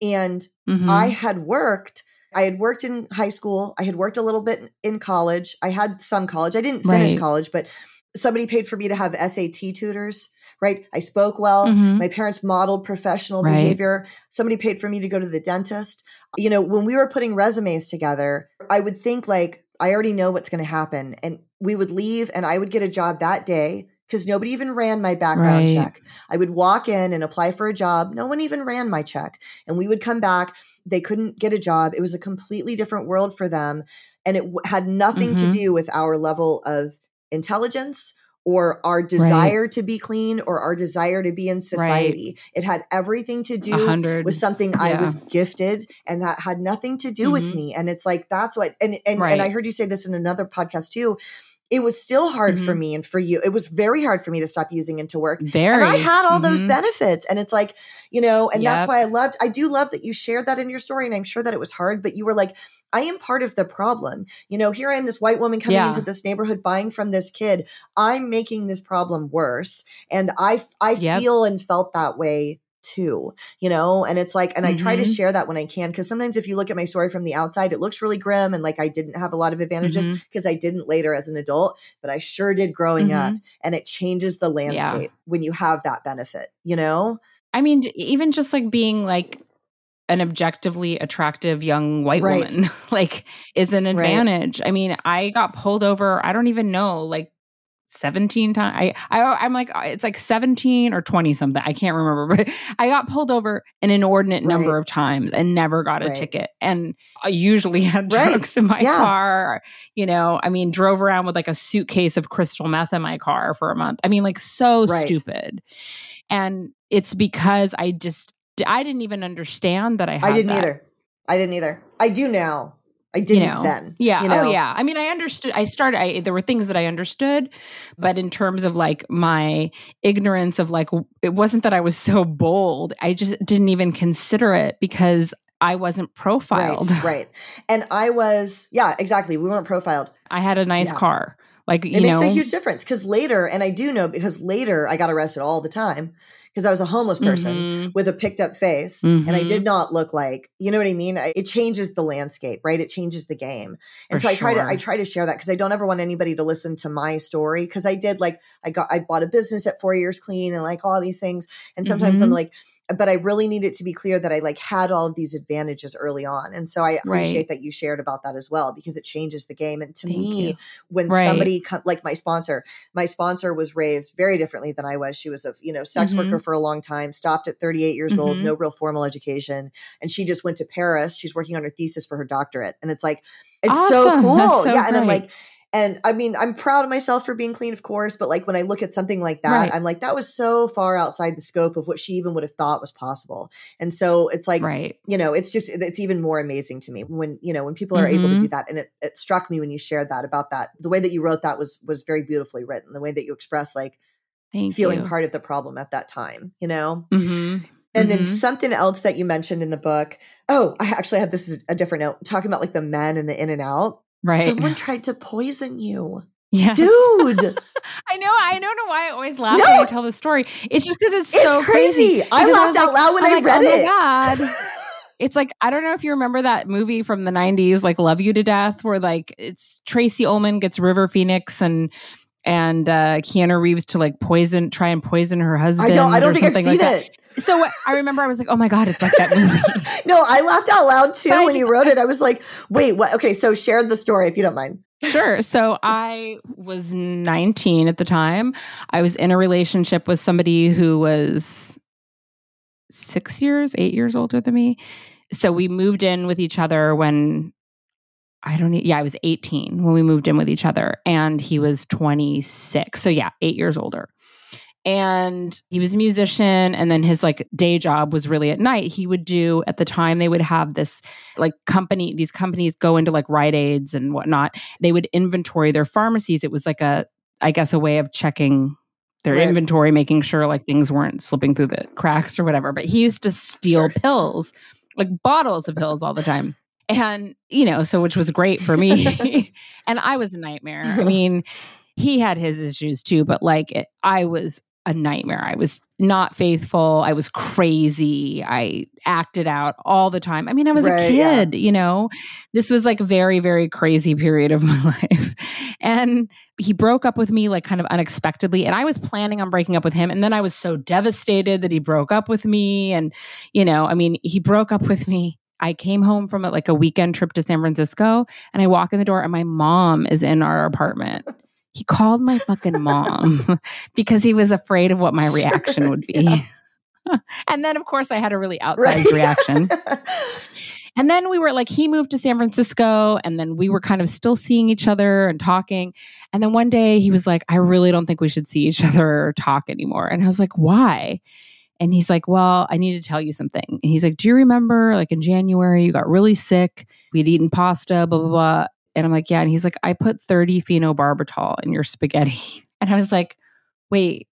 And mm-hmm. I had worked, I had worked in high school. I had worked a little bit in college. I had some college. I didn't finish right. college, but somebody paid for me to have SAT tutors right? I spoke well. Mm-hmm. My parents modeled professional right. behavior. Somebody paid for me to go to the dentist. You know, when we were putting resumes together, I would think like, I already know what's going to happen. And we would leave and I would get a job that day because nobody even ran my background right. check. I would walk in and apply for a job. No one even ran my check. And we would come back. They couldn't get a job. It was a completely different world for them. And it had nothing mm-hmm. to do with our level of intelligence or our desire right. to be clean or our desire to be in society. Right. It had everything to do 100. with something yeah. I was gifted and that had nothing to do mm-hmm. with me. And it's like that's what and and, right. and I heard you say this in another podcast too it was still hard mm-hmm. for me and for you. It was very hard for me to stop using into work. Very. And I had all mm-hmm. those benefits. And it's like, you know, and yep. that's why I loved, I do love that you shared that in your story. And I'm sure that it was hard, but you were like, I am part of the problem. You know, here I am, this white woman coming yeah. into this neighborhood buying from this kid. I'm making this problem worse. And I, I yep. feel and felt that way too, you know? And it's like, and mm-hmm. I try to mm-hmm. share that when I can. Cause sometimes if you look at my story from the outside, it looks really grim and like I didn't have a lot of advantages because mm-hmm. I didn't later as an adult, but I sure did growing mm-hmm. up. And it changes the landscape yeah. when you have that benefit, you know? I mean, even just like being like, an objectively attractive young white right. woman like is an advantage. Right. I mean, I got pulled over, I don't even know, like 17 times. I, I I'm like uh, it's like 17 or 20 something. I can't remember, but I got pulled over an inordinate right. number of times and never got a right. ticket. And I usually had drugs right. in my yeah. car. You know, I mean, drove around with like a suitcase of crystal meth in my car for a month. I mean, like so stupid. And it's because I just I didn't even understand that I had I didn't that. either. I didn't either. I do now. I didn't you know, then. Yeah. You oh, know? Oh, yeah. I mean, I understood. I started. I, there were things that I understood, but in terms of like my ignorance of like, it wasn't that I was so bold. I just didn't even consider it because I wasn't profiled. Right. right. And I was. Yeah. Exactly. We weren't profiled. I had a nice yeah. car. Like, it makes know, a huge difference because later, and I do know because later I got arrested all the time because I was a homeless person Mhm. with a picked up face and I did not look like, you know what I mean? I- It changes the landscape, right? It changes the game. And For so I try to. I try to share that because I don't ever want anybody to listen to my story because I did like I got I bought a business at 4 years clean and like all these things and sometimes I'm Mhm. like but I really need it to be clear that I like had all of these advantages early on. And so I Right. appreciate that you shared about that as well because it changes the game. And to Thank me, you. when Right. somebody like my sponsor, my sponsor was raised very differently than I was. She was a you know sex Mhm. worker for a long time, stopped at 38 years old, Mhm. no real formal education, and she just went to Paris. She's working on her thesis for her doctorate, and it's like it's so cool, so yeah. And I'm like. And I mean, I'm proud of myself for being clean, of course, but like when I look at something like that, Right. I'm like, that was so far outside the scope of what she even would have thought was possible. And so it's like, right. you know, it's just it's even more amazing to me when you know when people are able to Mhm. do that. And it, it struck me when you shared that about that. The way that you wrote that was was very beautifully written. The way that you express like Thank feeling you. part of the problem at that time, you know. hmm And then Mhm. something else that you mentioned in the book. Oh, I actually have this is a different note talking about like the men and the in and out. Right. Someone tried to poison you, yeah. dude. I know. I don't know why I always laugh No. when you tell the story. It's just because it's, It's so crazy. I laughed was out like- loud when I'm I like, read oh it. My God. It's like I don't know if you remember that movie from the '90s, like "Love You to Death," where like it's Tracey Ullman gets River Phoenix and and uh Keanu Reeves to like poison, try and poison her husband. I don't. I don't or think I've seen like that. So I remember I was like, "Oh my god, it's like that movie." No, I laughed out loud too But when you wrote it. I was like, wait, what? Okay, so share the story if you don't mind. Sure. So I was 19 at the time. I was in a relationship with somebody who was six years, eight years older than me. So we moved in with each other when I don't need, yeah, I was 18 when we moved in with each other, and he was 26. So yeah, eight years older. And he was a musician, and then his like day job was really at night. He would do at the time they would have this like company, these companies go into like Rite Aids and whatnot. They would inventory their pharmacies. It was like a, I guess, a way of checking their Right. inventory, making sure like things weren't slipping through the cracks or whatever. But he used to steal Sure. pills, like bottles of pills all the time. And, you know, so which was great for me. and I was a nightmare. I mean, he had his issues too, but like it, I was a nightmare. I was not faithful. I was crazy. I acted out all the time. I mean, I was Right, a yeah. kid, you know. This was like a very, very crazy period of my life. And he broke up with me like kind of unexpectedly. And I was planning on breaking up with him. And then I was so devastated that he broke up with me. And, you know, I mean, he broke up with me. I came home from a, like a weekend trip to San Francisco and I walk in the door and my mom is in our apartment. He called my fucking mom because he was afraid of what my reaction would be. yeah. and then, of course, I had a really outsized Right. reaction. And then we were like, he moved to San Francisco, and then we were kind of still seeing each other and talking. And then one day he was like, I really don't think we should see each other or talk anymore. And I was like, why? And he's like, Well, I need to tell you something. And he's like, Do you remember like in January, you got really sick? We'd eaten pasta, blah, blah, blah. And I'm like, Yeah. And he's like, I put 30 phenobarbital in your spaghetti. And I was like, Wait,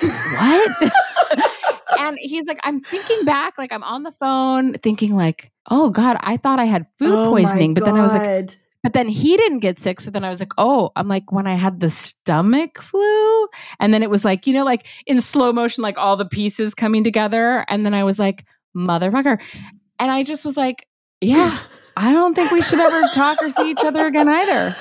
what? and he's like, I'm thinking back, like I'm on the phone thinking, like, oh God, I thought I had food Oh poisoning. But then I was like, God. but then he didn't get sick. So then I was like, oh, I'm like, when I had the stomach flu. And then it was like, you know, like in slow motion, like all the pieces coming together. And then I was like, motherfucker. And I just was like, yeah, I don't think we should ever talk or see each other again either.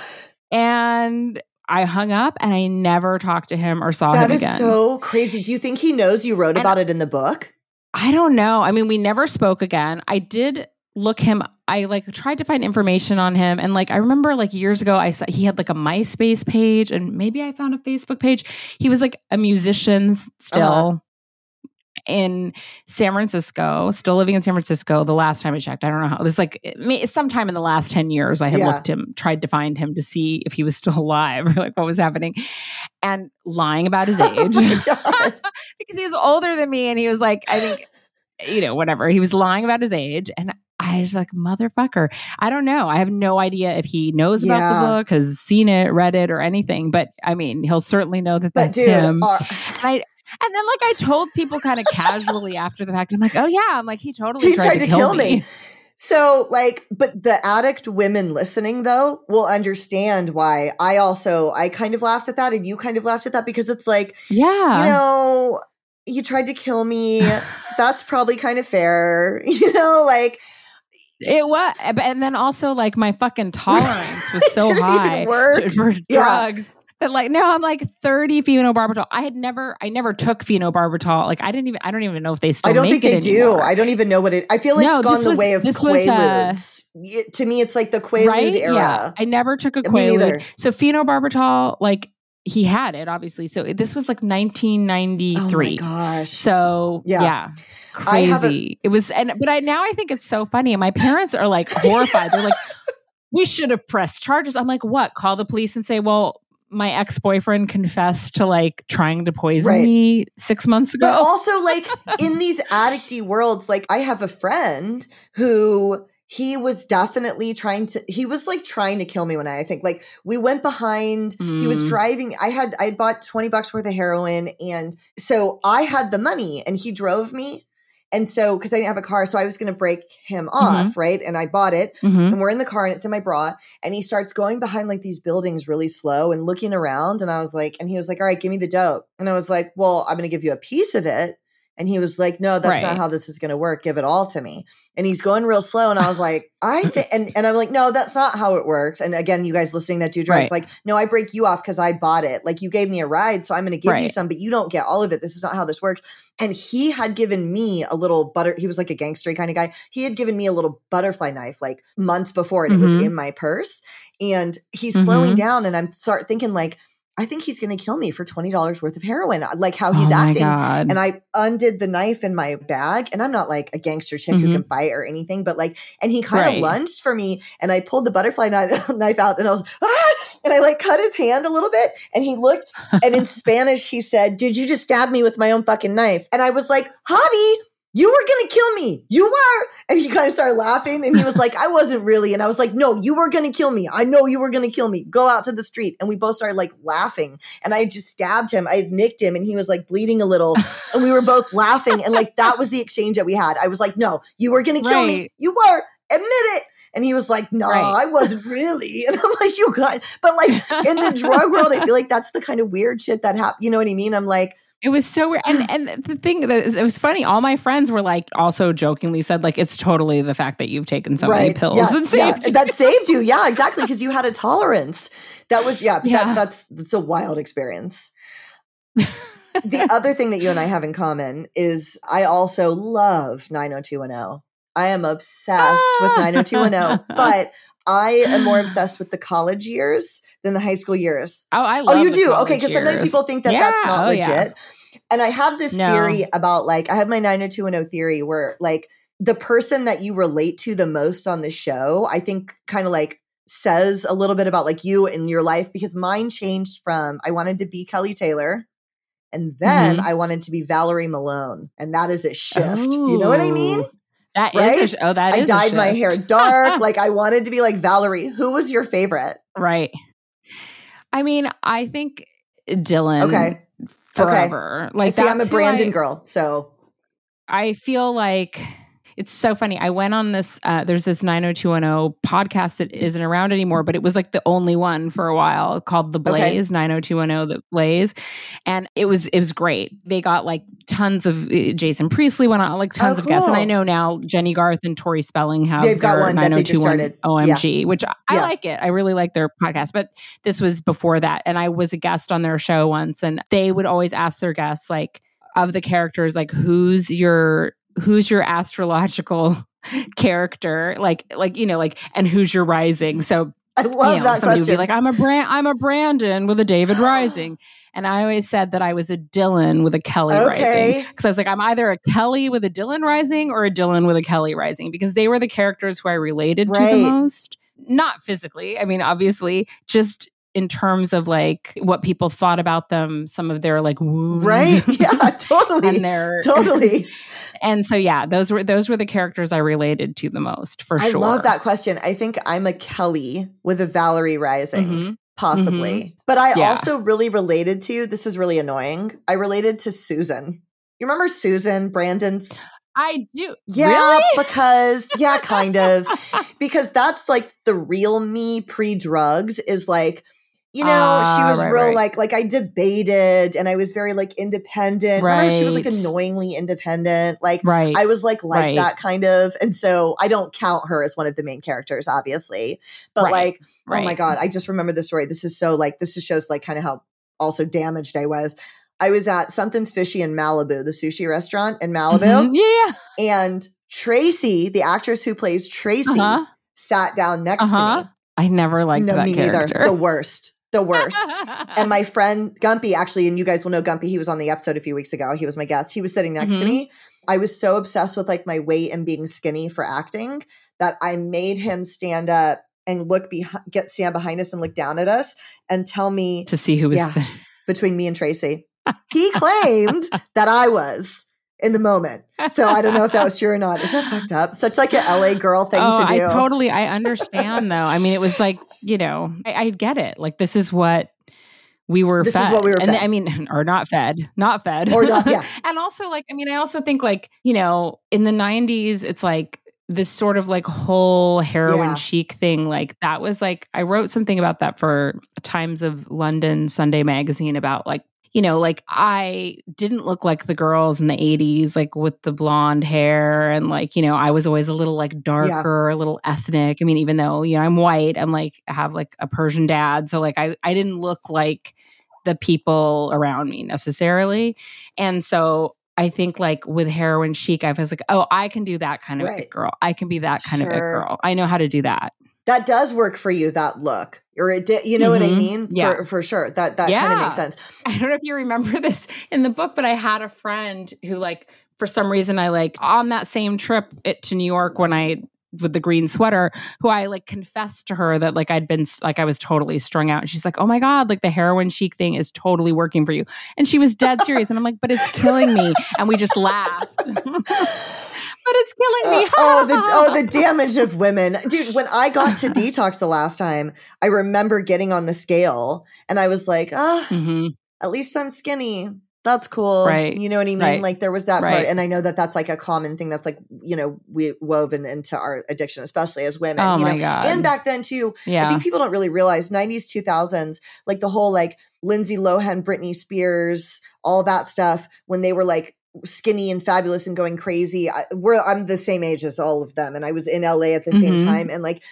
And I hung up and I never talked to him or saw That him is again. so crazy. Do you think he knows you wrote And- about it in the book? I don't know. I mean, we never spoke again. I did look him I like tried to find information on him and like I remember like years ago I saw he had like a MySpace page and maybe I found a Facebook page. He was like a musician still Uh-huh. In San Francisco, still living in San Francisco the last time I checked. I don't know how. Was like sometime in the last 10 years I had Yeah. looked him tried to find him to see if he was still alive or like what was happening and lying about his oh age Oh because he was older than me and he was like i think you know whatever he was lying about his age and i was like motherfucker i don't know i have no idea if he knows about Yeah. the book has seen it read it or anything but i mean he'll certainly know that But that's dude, him I and then like I told people kind of casually after the fact, I'm like, oh yeah, I'm like he totally he tried, to, kill, me. So, like, but the addict women listening though will understand why. I also I kind of laughed at that and you kind of laughed at that because it's like, yeah, you know, you tried to kill me. That's probably kind of fair, you know, like it was, eh, and then also like my fucking tolerance was so high to, for yeah. drugs but like now I'm like 30 phenobarbital. I had never, I never took phenobarbital. Like I didn't even, I don't even know if they still. I don't think they anymore. do. I don't even know what it. I feel like no, it's gone the was, way of Quaaludes. Uh, to me, it's like the Quaalude right? era. Yeah. I never took a Quaalude. So phenobarbital, like he had it obviously. So this was like 1993. Oh my gosh. So yeah. yeah crazy. It was, and but I now I think it's so funny, and my parents are like horrified. They're like, "We should have pressed charges." I'm like, "What? Call the police and say, well, my ex-boyfriend confessed to like trying to poison right. me six months ago. But also like in these addicty worlds, like I have a friend who he was definitely trying to he was like trying to kill me when I, I think like we went behind mm. he was mm. driving I had I had bought 20 bucks worth of heroin and so I had the money and he drove me and so, because I didn't have a car, so I was going to break him off, mm-hmm. right? And I bought it, mm-hmm. and we're in the car, and it's in my bra. And he starts going behind like these buildings really slow and looking around. And I was like, and he was like, "All right, give me the dope." And I was like, "Well, I'm going to give you a piece of it." And he was like, "No, that's right. not how this is going to work. Give it all to me." and he's going real slow. And I was like, I think, and, and I'm like, no, that's not how it works. And again, you guys listening that do drugs, right. like, no, I break you off because I bought it. Like you gave me a ride, so I'm going to give right. you some, but you don't get all of it. This is not how this works. And he had given me a little butter. He was like a gangster kind of guy. He had given me a little butterfly knife like months before, and mm-hmm. it was mm-hmm. in my purse. And he's mm-hmm. slowing down, and I'm start thinking like, I think he's going to kill me for $20 worth of heroin, uh, like how he's oh acting. God. And I undid the knife in my bag. And I'm not like a gangster chick mm-hmm. who can fight or anything, but like, and he kind right. of lunged for me and I pulled the butterfly knife out and I was, ah! and I like cut his hand a little bit and he looked and in Spanish he said, did you just stab me with my own fucking knife? And I was like, Javi, you were gonna kill me. You were. And he kind of started laughing and he was like, I wasn't really. And I was like, no, you were gonna kill me. I know you were gonna kill me. Go out to the street. And we both started like laughing. And I just stabbed him. I had nicked him and he was like bleeding a little. And we were both laughing. And like that was the exchange that we had. I was like, no, you were gonna kill right. me. You were. Admit it. And he was like, no, right. I wasn't really. And I'm like, you got, but like in the drug world, I feel like that's the kind of weird shit that happened. You know what I mean? I'm like, it was so weird. And and the thing that is, it was funny, all my friends were like also jokingly said, like, it's totally the fact that you've taken so right. many pills yeah, that saved yeah. you. That saved you. Yeah, exactly. Because you had a tolerance. That was yeah, yeah. That, that's that's a wild experience. the other thing that you and I have in common is I also love 90210. I am obsessed ah! with 90210, but I am more obsessed with the college years than the high school years. Oh, I love. Oh, you do? Okay, because sometimes people think that yeah. that's not oh, legit. Yeah. And I have this no. theory about like I have my 90210 theory where like the person that you relate to the most on the show, I think kind of like says a little bit about like you and your life because mine changed from I wanted to be Kelly Taylor and then mm-hmm. I wanted to be Valerie Malone and that is a shift. Ooh. You know what I mean? That right? is a, oh that I is dyed my hair dark like I wanted to be like Valerie. Who was your favorite? Right. I mean, I think Dylan. Okay. Forever. Okay. Like, see, I'm a Brandon I, girl, so I feel like it's so funny. I went on this, uh, there's this 90210 podcast that isn't around anymore, but it was like the only one for a while called The Blaze, okay. 90210 The Blaze. And it was, it was great. They got like tons of, uh, Jason Priestley went on like tons oh, of cool. guests. And I know now Jennie Garth and Tori Spelling have They've got one that they just started. OMG, yeah. which I, I yeah. like it. I really like their podcast, but this was before that. And I was a guest on their show once and they would always ask their guests like, of the characters, like who's your who's your astrological character like like you know like and who's your rising so I love you know, that somebody question. would be like I'm a brand I'm a Brandon with a David rising and I always said that I was a Dylan with a Kelly okay. rising because I was like I'm either a Kelly with a Dylan rising or a Dylan with a Kelly rising because they were the characters who I related right. to the most not physically I mean obviously just in terms of like what people thought about them, some of their like wounds. Right. Yeah, totally. and their totally. and so yeah, those were those were the characters I related to the most for I sure. I love that question. I think I'm a Kelly with a Valerie Rising. Mm-hmm. Possibly. Mm-hmm. But I yeah. also really related to this is really annoying. I related to Susan. You remember Susan, Brandon's I do. Yeah, really? because yeah, kind of. because that's like the real me pre-drugs is like you know, uh, she was right, real right. like like I debated and I was very like independent. Right. Remember she was like annoyingly independent. Like right. I was like like that kind of. And so I don't count her as one of the main characters, obviously. But like, oh my God, I just remember the story. This is so like this just shows like kind of how also damaged I was. I was at Something's Fishy in Malibu, the sushi restaurant in Malibu. Mm-hmm. Yeah. And Tracy, the actress who plays Tracy, uh-huh. sat down next uh-huh. to me. I never liked no, that me character. neither. The worst. The worst. and my friend Gumpy, actually, and you guys will know Gumpy, he was on the episode a few weeks ago. He was my guest. He was sitting next Mhm. to me. I was so obsessed with like my weight and being skinny for acting that I made him stand up and look behind, get stand behind us and look down at us and tell me to see who was Yeah. there. between me and Tracy. He claimed that I was in the moment. So I don't know if that was true or not. Is that fucked up? Such like an LA girl thing oh, to do. I totally, I understand though. I mean, it was like, you know, I, I get it. Like this is what we were This is what we were and fed. I mean, or not fed, not fed. Or not- yeah. and also like, I mean, I also think like, you know, in the nineties, it's like this sort of like whole heroin Yeah. chic thing. Like that was like, I wrote something about that for Times of London Sunday magazine about like, you know, like I didn't look like the girls in the 80s, like with the blonde hair. And like, you know, I was always a little like darker, a little ethnic. I mean, even though, you know, I'm white, I'm like, I have like a Persian dad. So like, I, I didn't look like the people around me necessarily. And so I think like with heroin chic, I was like, oh, I can do that kind of Right. girl. I can be that kind of it girl. I know how to do that. That does work for you, that look. Or it did, you know what I Mhm. mean? Yeah. For, for sure. That that kind of makes sense. I don't know if you remember this in the book, but I had a friend who, like, for some reason, I like on that same trip it, to New York when I with the green sweater, who I like confessed to her that like I'd been like I was totally strung out. And she's like, "Oh my god, like the heroin chic thing is totally working for you," and she was dead serious. and I'm like, "But it's killing me," and we just laughed. but it's killing me. Uh, oh, the oh the damage of women, dude. When I got to detox the last time, I remember getting on the scale, and I was like, ah, Mhm. at least I'm skinny. That's cool, Right. You know what I mean? Right. Like there was that part, and I know that that's like a common thing. That's like you know we woven into our addiction, especially as women. Oh you my know, God. and back then too. I Yeah. think people don't really realize 90s, 2000s, like the whole like Lindsay Lohan, Britney Spears, all that stuff when they were like skinny and fabulous and going crazy. I, we're, I'm the same age as all of them. And I was in LA at the same Mhm. time. And like,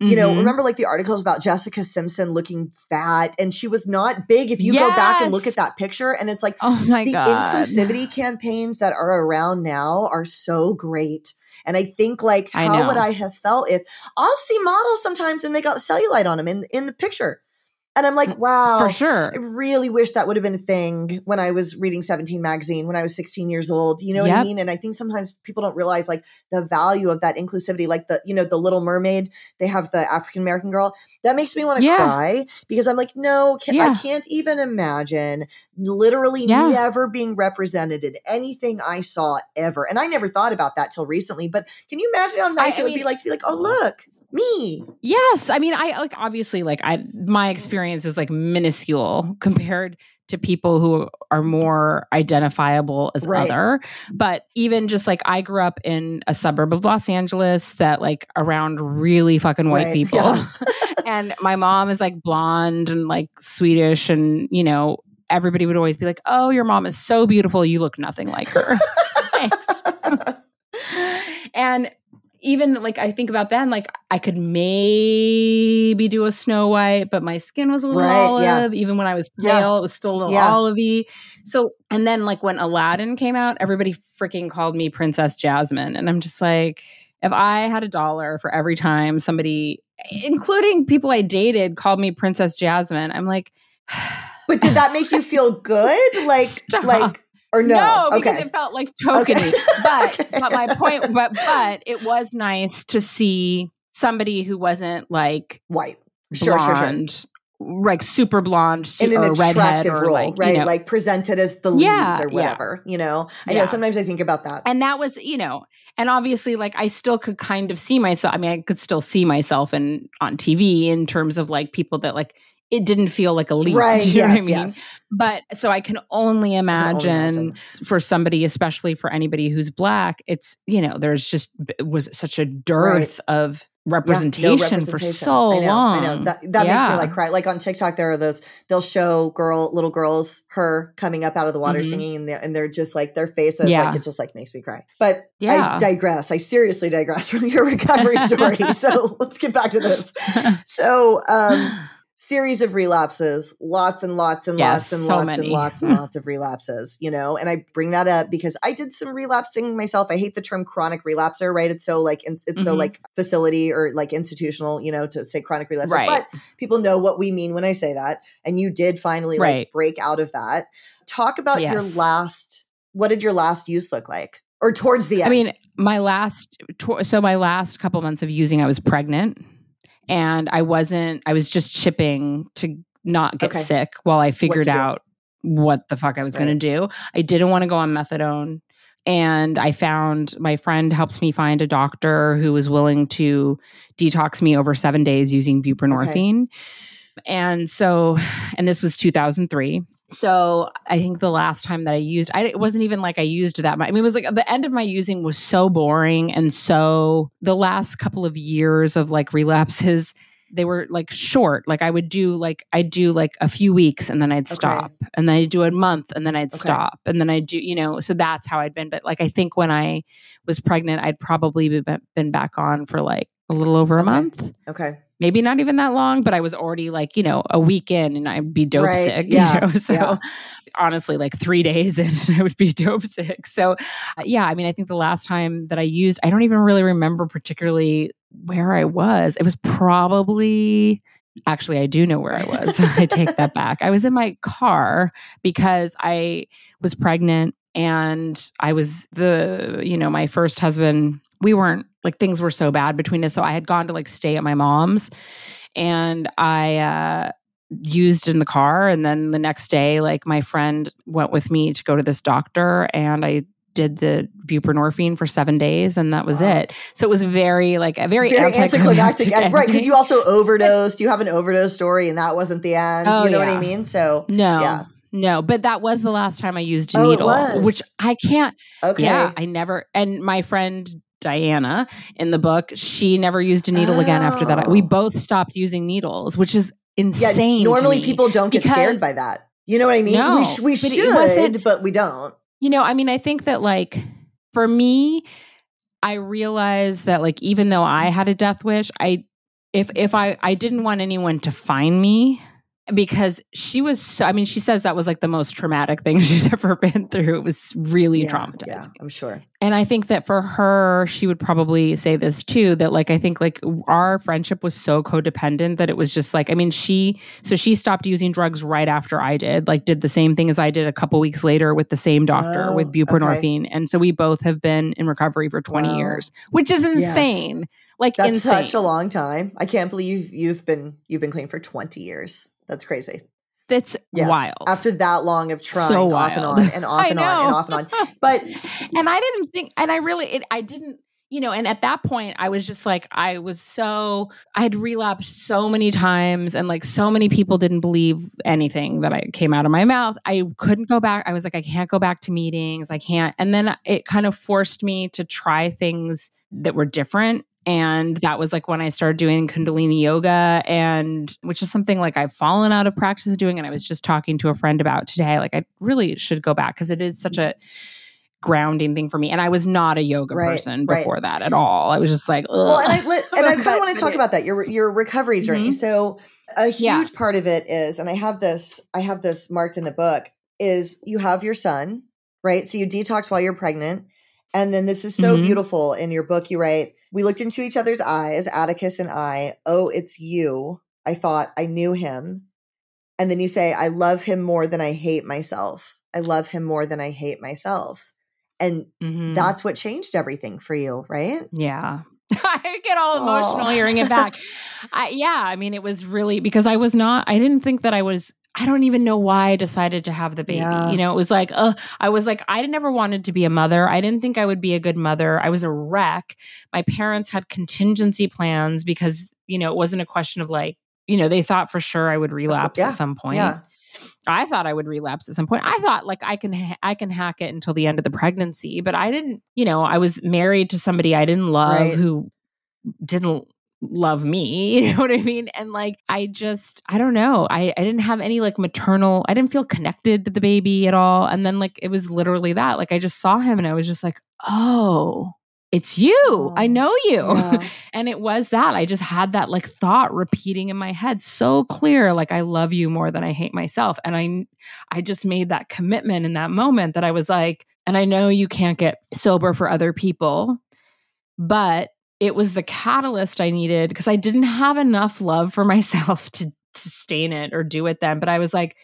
you know, Mhm. remember like the articles about Jessica Simpson looking fat and she was not big. If you go back and look at that picture and it's like, Oh my the god. inclusivity campaigns that are around now are so great. And I think like I how would. I have felt if I'll see models sometimes and they got cellulite on them in in the picture. And I'm like, mm, wow. For sure. I really wish that would have been a thing when I was reading 17 magazine when I was 16 years old. You know what I mean? And I think sometimes people don't realize like the value of that inclusivity. Like the, you know, the Little Mermaid, they have the African American girl. That makes me want to Yeah. cry because I'm like, no, can, I can't even imagine literally Yeah. never being represented in anything I saw ever. And I never thought about that till recently. But can you imagine how nice I it would be like to be like, oh, look, me. Yes, I mean, I like obviously like I my experience is like minuscule compared to people who are more identifiable as Right. other. But even just like I grew up in a suburb of Los Angeles that like around really fucking white Right, people. yeah. and my mom is like blonde and like Swedish and you know everybody would always be like, "Oh, your mom is so beautiful. You look nothing like her." And even like I think about then, like I could maybe do a Snow White, but my skin was a little Right, olive. yeah. Even when I was pale, Yeah. it was still a little Yeah. olivey. So, and then like when Aladdin came out, everybody freaking called me Princess Jasmine, and I'm just like, if I had a dollar for every time somebody, including people I dated, called me Princess Jasmine, I'm like. But did that make you feel good? Like, Stop. like, or no? because okay. it felt like tokeny. Okay. But Okay. but my point, but but it was nice to see somebody who wasn't like White. Sure, sure, sure. blonde, like super blonde, su- In an or attractive or role, like right? You know, like presented as the lead Yeah, or yeah. whatever. You know, I know sometimes I think about that. and that was you know, and obviously like I still could kind of see myself. I mean, I could still see myself in on TV in terms of like people that like it didn't feel like a leap. Right. You know yes, what I mean? yes. But so I can only imagine, imagine. for somebody, especially for anybody who's black, it's, you know, there's just it was such a dearth of Yeah, no representation, for representation. so I know, long. I know. That that makes me like cry. Like on TikTok, there are those. They'll show girl, little girls, her coming up out of the water Mhm. singing, and they're, and they're just like their faces. Yeah. Like it just like makes me cry. But Yeah. I digress. I seriously digress from your recovery story. so let's get back to this. So, um, series of relapses, lots and lots and Yes, lots and so lots many. and lots and lots of relapses, you know. And I bring that up because I did some relapsing myself. I hate the term chronic relapser, right? It's so like it's, it's so mm-hmm. like facility or like institutional, you know, to say chronic relapser. Right. But people know what we mean when I say that. And you did finally like break out of that. Talk about your last what did your last use look like? Or towards the end. I mean, my last, so my last couple months of using, I was pregnant and I wasn't, I was just chipping to not get Okay. sick while I figured do. out what the fuck I was going to do. I didn't want to go on methadone. And I found my friend helped me find a doctor who was willing to detox me over seven days using buprenorphine. And so, and this was 2003. So I think the last time that I used, I, it wasn't even like I used that much. I mean, it was like the end of my using was so boring. And so the last couple of years of like relapses, they were like short. Like I would do like, I'd do like a few weeks and then I'd Okay. stop. And then I'd do a month and then I'd Okay. stop. And then I'd do, you know, so that's how I'd been. But like, I think when I was pregnant, I'd probably been back on for like a little over a Okay. month okay. Maybe not even that long, but I was already like, you know, a week in and I'd be dope Right, sick. yeah, You know? So yeah. honestly, like three days in, I would be dope sick. So uh, yeah, I mean, I think the last time that I used, I don't even really remember particularly where I was. It was probably actually I do know where I was. I take that back. I was in my car because I was pregnant and I was the, you know, my first husband, we weren't like things were so bad between us. So I had gone to like stay at my mom's and I uh used in the car and then the next day like my friend went with me to go to this doctor and I did the buprenorphine for 7 days and that was Wow. it. So it was very like a very, very anticlimactic, end. right? Because you also overdosed. You have an overdose story, and that wasn't the end. Oh, you know what. I mean? So No. Yeah. No, but that was the last time I used a Oh, needle, which I can't. okay, Yeah, I never. And my friend Diana in the book, she never used a needle again after that. We Oh. both stopped using needles, which is yeah. insane. to Normally, people don't get scared by that. You know what I mean? No, we sh- we but should, but we don't. You know, I mean, I think that like for me, I realized that like even though I had a death wish, I if if I I didn't want anyone to find me because she was so I mean, she says that was like the most traumatic thing she's ever been through. It was really yeah, traumatizing. Yeah, I'm sure. And I think that for her, she would probably say this too that, like, I think like our friendship was so codependent that it was just like, I mean, she, so she stopped using drugs right after I did, like, did the same thing as I did a couple weeks later with the same doctor Oh, with buprenorphine. And so we both have been in recovery for 20 Wow. years, which is Yes. insane. Like, That's insane. such a long time. I can't believe you've, you've been you've been clean for 20 years. That's crazy. That's Yes. wild. After that long of trying So off and on and off and on and off and on. But and I didn't think, and I really, it, I didn't, you know, and at that point, I was just like, I was so, I had relapsed so many times, and like so many people didn't believe anything that I came out of my mouth. I couldn't go back. I was like, I can't go back to meetings. I can't. And then it kind of forced me to try things that were different. And that was like when I started doing Kundalini yoga, and which is something like I've fallen out of practice doing. And I was just talking to a friend about today. Like, I really should go back because it is such a, grounding thing for me. And I was not a yoga Right, person right. before that at all. I was just like, Ugh. well, and I and I kind of want to talk about that your your recovery journey. Mhm. So a huge Yeah. part of it is, and I have this I have this marked in the book is you have your son, right? So you detox while you're pregnant, and then this is so Mhm. beautiful in your book. You write, "We looked into each other's eyes, Atticus and I. Oh, it's you. I thought I knew him." And then you say, "I love him more than I hate myself. I love him more than I hate myself." And Mhm. that's what changed everything for you, right? yeah. I get all emotional Oh. hearing it back. I, yeah, I mean, it was really because I was not, I didn't think that I was, I don't even know why I decided to have the baby. Yeah. You know, it was like, uh, I was like, I never wanted to be a mother. I didn't think I would be a good mother. I was a wreck. My parents had contingency plans because, you know, it wasn't a question of like, you know, they thought for sure I would relapse yeah, at some point. Yeah. I thought I would relapse at some point. I thought like I can ha- I can hack it until the end of the pregnancy, but I didn't. You know, I was married to somebody I didn't love Right. who didn't love me. You know what I mean? And like I just I don't know. I I didn't have any like maternal. I didn't feel connected to the baby at all. And then like it was literally that. Like I just saw him and I was just like, oh. It's you. I Oh, know you. Yeah. And it was that. I just had that like thought repeating in my head so clear like I love you more than I hate myself. And I I just made that commitment in that moment that I was like and I know you can't get sober for other people, but it was the catalyst I needed because I didn't have enough love for myself to sustain it or do it then, but I was like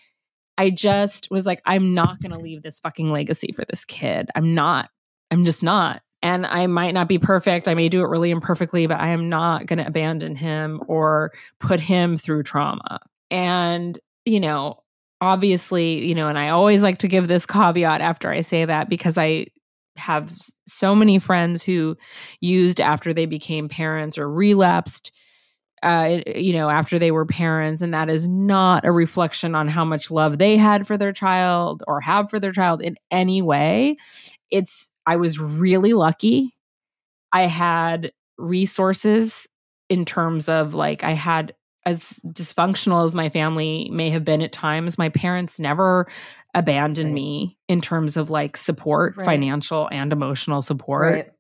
I just was like I'm not going to leave this fucking legacy for this kid. I'm not. I'm just not and I might not be perfect. I may do it really imperfectly, but I am not going to abandon him or put him through trauma. And, you know, obviously, you know, and I always like to give this caveat after I say that because I have so many friends who used after they became parents or relapsed uh, you know, after they were parents, and that is not a reflection on how much love they had for their child or have for their child in any way. It's, I was really lucky. I had resources in terms of like, I had, as dysfunctional as my family may have been at times, my parents never abandoned Right. me in terms of like support, Right. financial and emotional support. Right.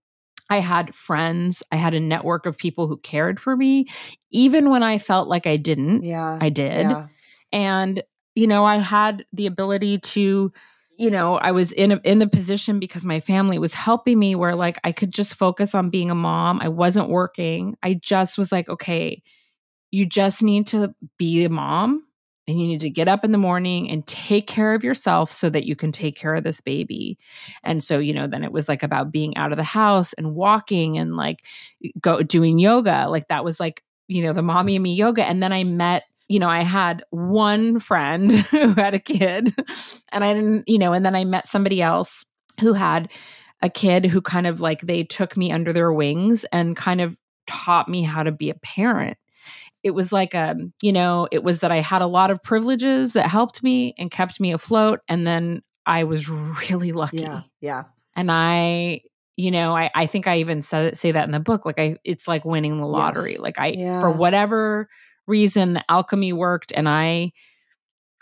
I had friends, I had a network of people who cared for me, even when I felt like I didn't. Yeah. I did. Yeah. And, you know, I had the ability to, you know, I was in a, in the position because my family was helping me where like I could just focus on being a mom. I wasn't working. I just was like, okay, you just need to be a mom and you need to get up in the morning and take care of yourself so that you can take care of this baby. And so, you know, then it was like about being out of the house and walking and like go doing yoga. Like that was like, you know, the mommy and me yoga. And then I met, you know, I had one friend who had a kid and I didn't, you know, and then I met somebody else who had a kid who kind of like they took me under their wings and kind of taught me how to be a parent it was like a you know it was that i had a lot of privileges that helped me and kept me afloat and then i was really lucky Yeah. Yeah. and i you know i i think i even said say that in the book like i it's like winning the lottery Yes. like i Yeah. for whatever reason the alchemy worked and i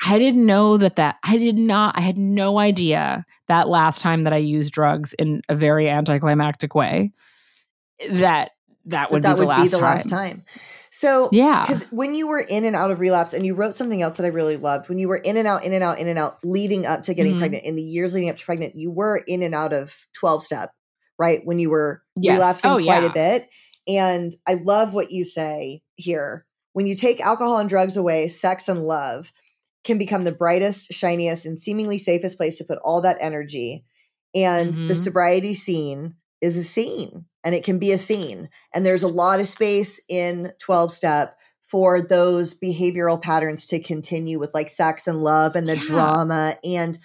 i didn't know that that i did not i had no idea that last time that i used drugs in a very anticlimactic way that that would that be the would be the time. last time. So yeah Because when you were in and out of relapse, and you wrote something else that I really loved, when you were in and out, in and out, in and out, leading up to getting Mhm. pregnant, in the years leading up to pregnant, you were in and out of 12 step, right? When you were Yes. relapsing Oh, quite yeah. a bit. And I love what you say here. When you take alcohol and drugs away, sex and love can become the brightest, shiniest, and seemingly safest place to put all that energy. And the Mhm. sobriety scene is a scene and it can be a scene. And there's a lot of space in 12 step for those behavioral patterns to continue with like sex and love and the Yeah. drama and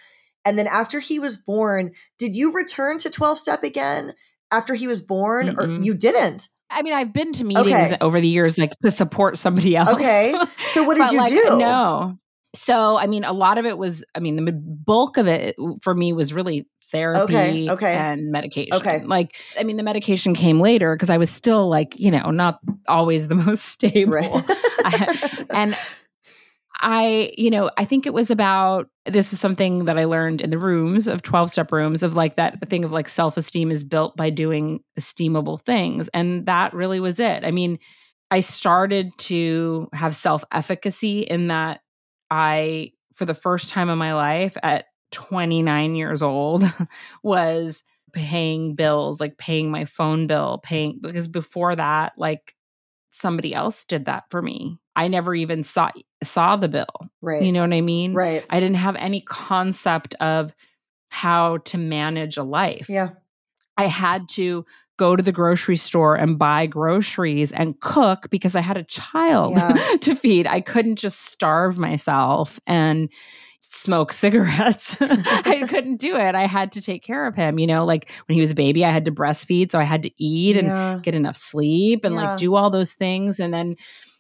and then after he was born did you return to 12 step again after he was born or Mm-mm. you didn't I mean, I've been to meetings Okay. over the years, like to support somebody else. Okay. So what did you like, do? No. So, I mean, a lot of it was, I mean, the bulk of it uh, for me was really therapy okay. and medication. Okay. Like, I mean, the medication came later because I was still like, you know, not always the most stable. right I- and I, you know, I think it was about this is something that I learned in the rooms of 12 step rooms of like that thing of like self esteem is built by doing esteemable things. And that really was it. I mean, I started to have self efficacy in that I, for the first time in my life at 29 years old, was paying bills, like paying my phone bill, paying, because before that, like somebody else did that for me. I never even saw saw the bill. right You know what I mean? right I didn't have any concept of how to manage a life. yeah I had to go to the grocery store and buy groceries and cook because I had a child Yeah. to feed. I couldn't just starve myself and smoke cigarettes. I couldn't do it. I had to take care of him. You know, like when he was a baby, I had to breastfeed. So I had to eat and yeah get enough sleep and Yeah. like do all those things. And then,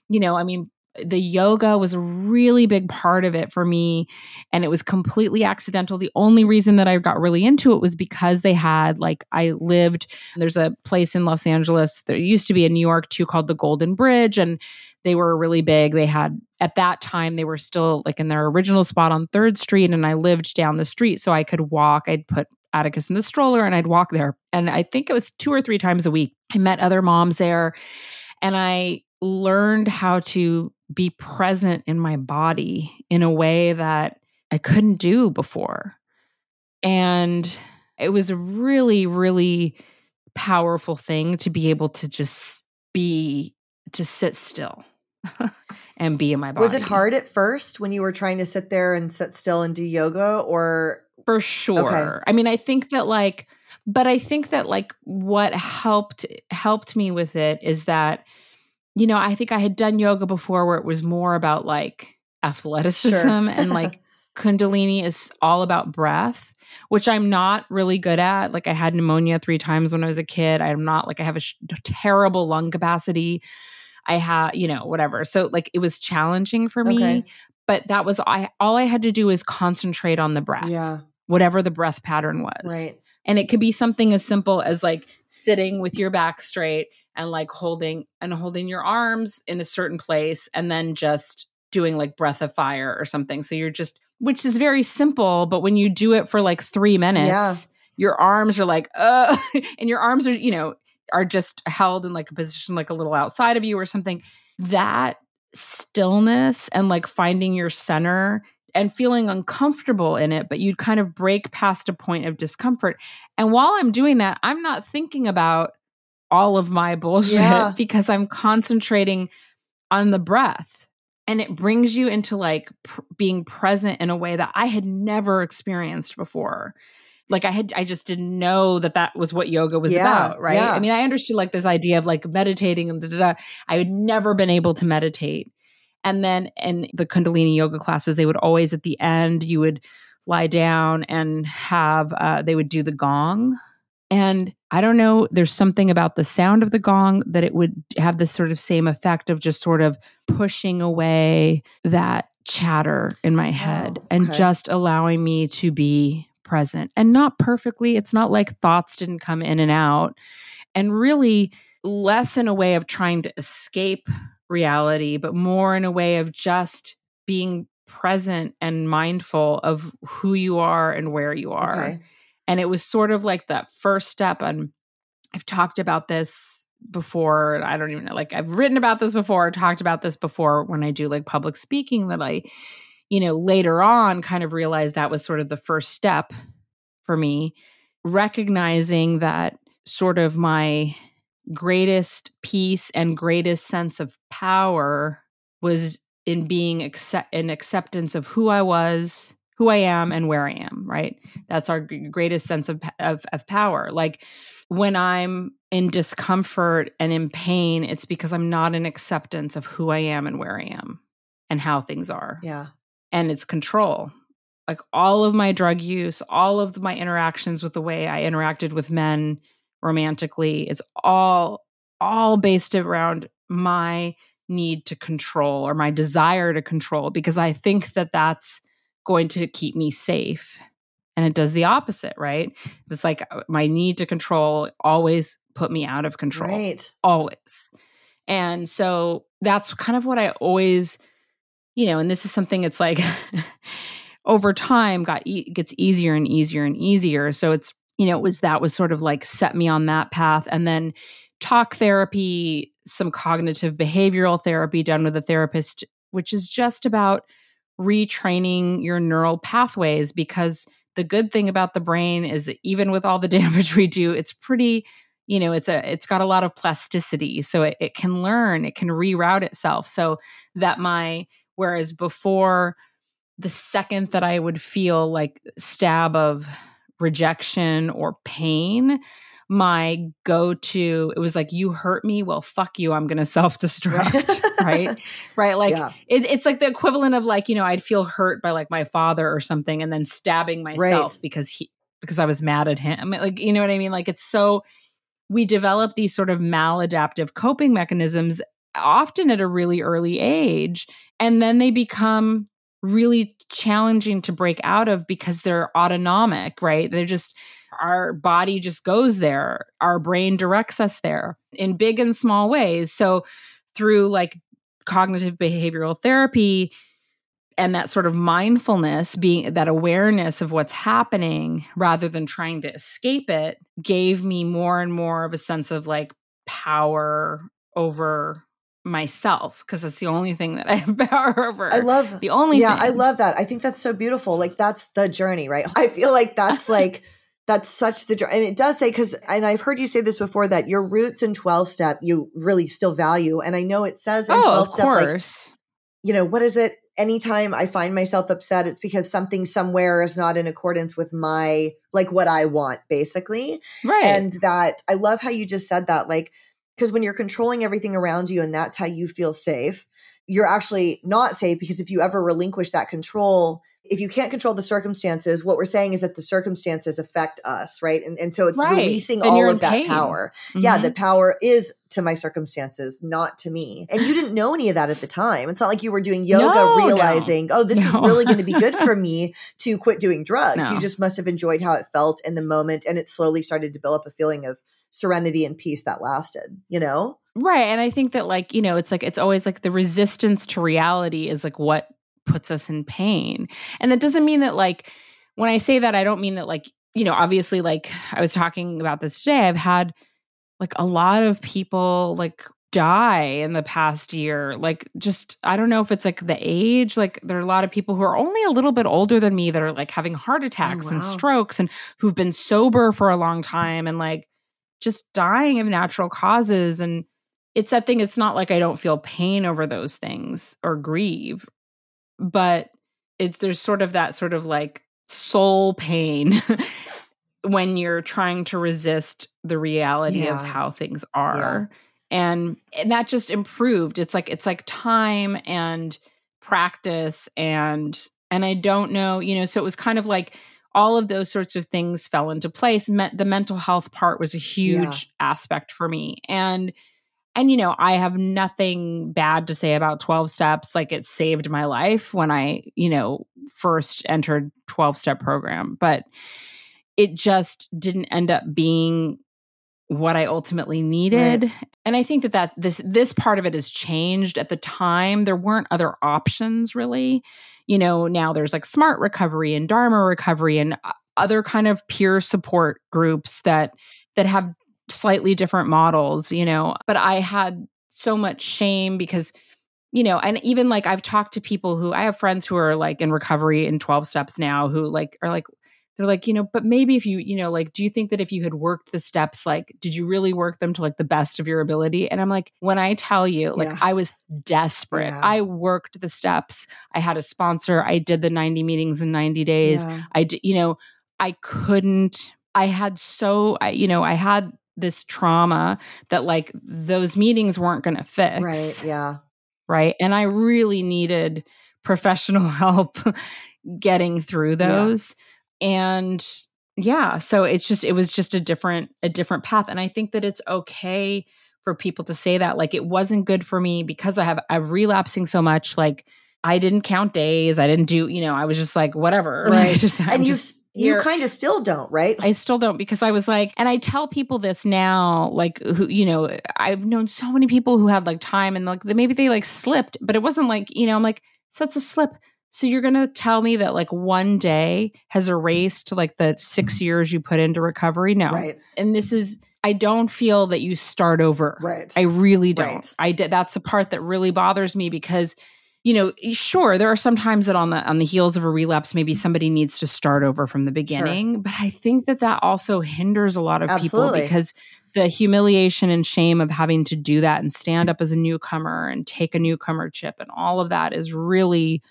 you know, I mean, the yoga was a really big part of it for me and it was completely accidental. The only reason that i got really into it was because they had like i lived there's a place in los angeles there used to be in new york too called the golden bridge and they were really big. They had at that time they were still like in their original spot on third street and i lived down the street so i could walk. I'd put atticus in the stroller and i'd walk there and i think it was two or three times a week. I met other moms there and i learned how to be present in my body in a way that I couldn't do before. And it was a really, really powerful thing to be able to just be, to sit still and be in my body. Was it hard at first when you were trying to sit there and sit still and do yoga or? For sure. Okay. I mean, I think that like, but I think that like what helped helped me with it is that you know, I think I had done yoga before where it was more about like athleticism sure. and like Kundalini is all about breath, which I'm not really good at. Like I had pneumonia three times when I was a kid. I'm not like I have a sh- terrible lung capacity. I have, you know, whatever. So like it was challenging for me, okay. but that was I all I had to do is concentrate on the breath. Yeah. Whatever the breath pattern was. Right. And it could be something as simple as like sitting with your back straight and like holding and holding your arms in a certain place and then just doing like breath of fire or something. So you're just which is very simple, but when you do it for like 3 minutes, yeah. your arms are like uh and your arms are, you know, are just held in like a position like a little outside of you or something. That stillness and like finding your center and feeling uncomfortable in it, but you'd kind of break past a point of discomfort. And while I'm doing that, I'm not thinking about all of my bullshit yeah. because I'm concentrating on the breath. And it brings you into like pr- being present in a way that I had never experienced before. Like I had, I just didn't know that that was what yoga was yeah, about, right? Yeah. I mean, I understood like this idea of like meditating and da, da, da. I had never been able to meditate. And then in the Kundalini yoga classes, they would always at the end, you would lie down and have, uh, they would do the gong and I don't know, there's something about the sound of the gong that it would have this sort of same effect of just sort of pushing away that chatter in my head oh, okay. and just allowing me to be present and not perfectly. It's not like thoughts didn't come in and out. And really less in a way of trying to escape reality, but more in a way of just being present and mindful of who you are and where you are. Okay. And it was sort of like that first step. And I've talked about this before. I don't even know, like I've written about this before, talked about this before when I do like public speaking that I, you know, later on kind of realized that was sort of the first step for me, recognizing that sort of my greatest peace and greatest sense of power was in being accept in acceptance of who I was who I am and where I am, right? That's our greatest sense of, of, of power. Like when I'm in discomfort and in pain, it's because I'm not in acceptance of who I am and where I am and how things are. Yeah. And it's control. Like all of my drug use, all of my interactions with the way I interacted with men romantically is all all based around my need to control or my desire to control because I think that that's going to keep me safe. And it does the opposite, right? It's like uh, my need to control always put me out of control. Right. Always. And so that's kind of what I always, you know, and this is something it's like over time got e- gets easier and easier and easier. So it's, you know, it was that was sort of like set me on that path. And then talk therapy, some cognitive behavioral therapy done with a therapist, which is just about retraining your neural pathways because the good thing about the brain is that even with all the damage we do it's pretty you know it's a it's got a lot of plasticity so it, it can learn it can reroute itself so that my whereas before the second that i would feel like stab of rejection or pain my go to. It was like, you hurt me. Well, fuck you. I'm going to self destruct. right. Right. Like, yeah. it, it's like the equivalent of like, you know, I'd feel hurt by like my father or something and then stabbing myself right. because he, because I was mad at him. Like, you know what I mean? Like, it's so, we develop these sort of maladaptive coping mechanisms often at a really early age. And then they become really challenging to break out of because they're autonomic, right? They're just, our body just goes there. Our brain directs us there in big and small ways. So, through like cognitive behavioral therapy, and that sort of mindfulness being that awareness of what's happening rather than trying to escape it gave me more and more of a sense of like power over myself because that's the only thing that I have power over. I love the only Yeah, thing. I love that. I think that's so beautiful. Like that's the journey, right? I feel like that's like that's such the journey. And it does say cuz and I've heard you say this before that your roots in 12 step you really still value and I know it says in oh, 12 of step like course. you know, what is it? Anytime I find myself upset, it's because something somewhere is not in accordance with my, like what I want, basically. right. And that I love how you just said that. Like, because when you're controlling everything around you and that's how you feel safe, you're actually not safe because if you ever relinquish that control, if you can't control the circumstances, what we're saying is that the circumstances affect us, right? And, and so it's Right. releasing And all of that pain. power. Yeah, Mhm. the power is to my circumstances, not to me. And you didn't know any of that at the time. It's not like you were doing yoga No, no. realizing, oh, this is really going to be good for me to quit doing drugs. No. You just must have enjoyed how it felt in the moment. And it slowly started to build up a feeling of serenity and peace that lasted, you know? Right. And I think that, like, you know, it's like, it's always like the resistance to reality is like what puts us in pain. And that doesn't mean that, like, when I say that, I don't mean that, like, you know, obviously, like, I was talking about this today. I've had like a lot of people, like, die in the past year. Like, just, I don't know if it's like the age. Like, there are a lot of people who are only a little bit older than me that are like having heart oh, attacks and wow. strokes and who've been sober for a long time and like just dying of natural causes. And, it's that thing it's not like i don't feel pain over those things or grieve but it's there's sort of that sort of like soul pain when you're trying to resist the reality Yeah. of how things are and and that just improved it's like it's like time and practice and and i don't know you know so it was kind of like all of those sorts of things fell into place. Me- the mental health part was a huge aspect for me. And and you know i have nothing bad to say about 12 steps. Like it saved my life when i you know first entered 12 step program. But it just didn't end up being what i ultimately needed. And i think that that this this part of it has changed. At the time there weren't other options really you know now there's like smart recovery and dharma recovery and uh, other kind of peer support groups that that have slightly different models, you know. But I had so much shame because, you know, and even like I've talked to people who I have friends who are like in recovery in 12 steps now who like are like, they're like, you know, but maybe if you, you know, like, do you think that if you had worked the steps, like, did you really work them to like the best of your ability? And I'm like, when I tell you, like, Yeah. I was desperate. Yeah. I worked the steps. I had a sponsor. I did the 90 meetings in 90 days. Yeah. I did, you know, I couldn't, I had so, I, you know, I had this trauma that like those meetings weren't going to fix. Right. Yeah. Right. And I really needed professional help getting through Yeah. And yeah, so it's just, it was just a different, a different path. And I think that it's okay for people to say that. Like it wasn't good for me because I have, I'm relapsing so much. Like I didn't count days. I didn't do, you know, I was just like, whatever. Right. just, and you, just you kind of still don't, right? I still don't because I was like, and I tell people this now, like who, you know, I've known so many people who had like time and like maybe they like slipped, but it wasn't like, you know, I'm like, so it's a slip. So you're gonna tell me that like one day has erased like the six years you put into recovery? No. Right. And this is I don't feel that you start over. Right. I really don't. Right. I did that's the part that really bothers me because you know, sure, there are some times that on the on the heels of a relapse, maybe somebody needs to start over from the beginning. But I think that that also hinders a lot of Absolutely. people because the humiliation and shame of having to do that and stand up as a newcomer and take a newcomer chip and all of that is really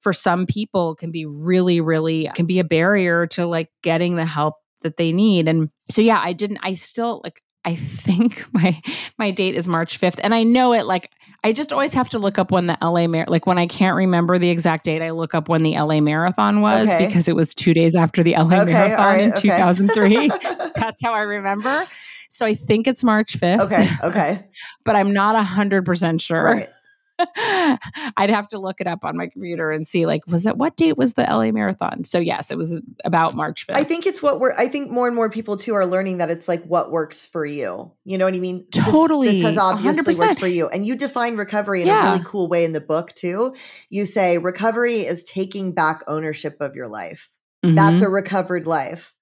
for some people can be really really can be a barrier to like getting the help that they need and so yeah i didn't i still like i think my my date is march 5th and i know it like i just always have to look up when the la Mar- like when i can't remember the exact date i look up when the la marathon was Okay. because it was two days after the la Okay, marathon right, in okay. 2003 that's how i remember So I think it's March 5th. Okay. Okay. but I'm not 100% sure. Right. I'd have to look it up on my computer and see like was it what date was the LA marathon? So yes, it was about March 5th. I think it's what we're I think more and more people too are learning that it's like what works for you. You know what I mean? Totally. This, has obviously 100%. worked for you. And you define recovery in a really cool way in the book too. You say recovery is taking back ownership of your life. That's Mhm. a recovered life.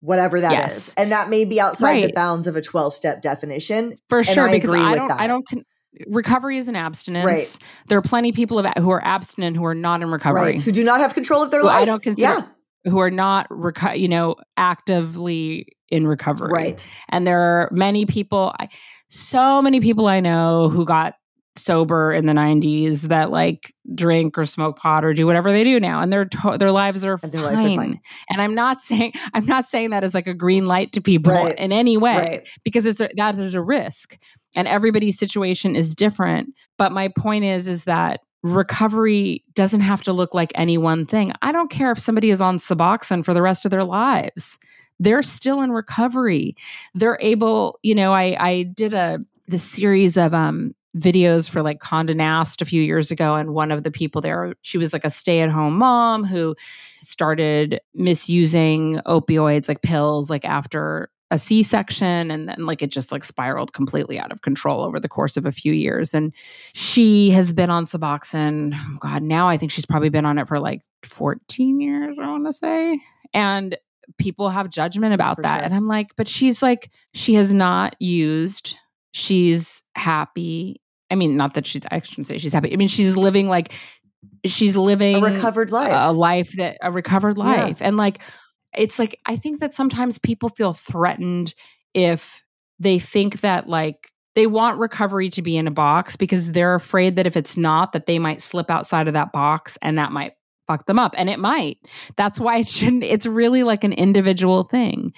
Whatever that is, Yes. And that may be outside the bounds of a 12 step definition. for sure I because agree I with don't that. I don't con- recovery is an abstinence. Right. There are plenty of people who are abstinent who are not in recovery. Right. Who do not have control of their Who I don't consider- yeah. Who are not reco- you know actively in recovery. Right. And there are many people I, so many people I know who got sober in the 90s that like drink or smoke pot or do whatever they do now and their to- their lives are And their fine. lives are fine. and i'm not saying i'm not saying that as like a green light to people Right. in any way Right. because it's a, that is a risk and everybody's situation is different but my point is is that recovery doesn't have to look like any one thing. I don't care if somebody is on suboxone for the rest of their lives. They're still in recovery. They're able you know i i did a this series of um videos for like Condé Nast a few years ago and one of the people there she was like a stay-at-home mom who started misusing opioids like pills like after a C-section and then like it just like spiraled completely out of control over the course of a few years and she has been on Suboxone oh god now I think she's probably been on it for like 14 years I want to say and people have judgment about For that sure. and I'm like but she's like she has not used she's happy I mean, not that she's, I shouldn't say she's happy. I mean, she's living like, she's living A recovered life. a life that, a recovered Yeah. life. And like, it's like, I think that sometimes people feel threatened if they think that like, they want recovery to be in a box because they're afraid that if it's not, that they might slip outside of that box and that might fuck them up. And it might. That's why it shouldn't, it's really like an individual thing.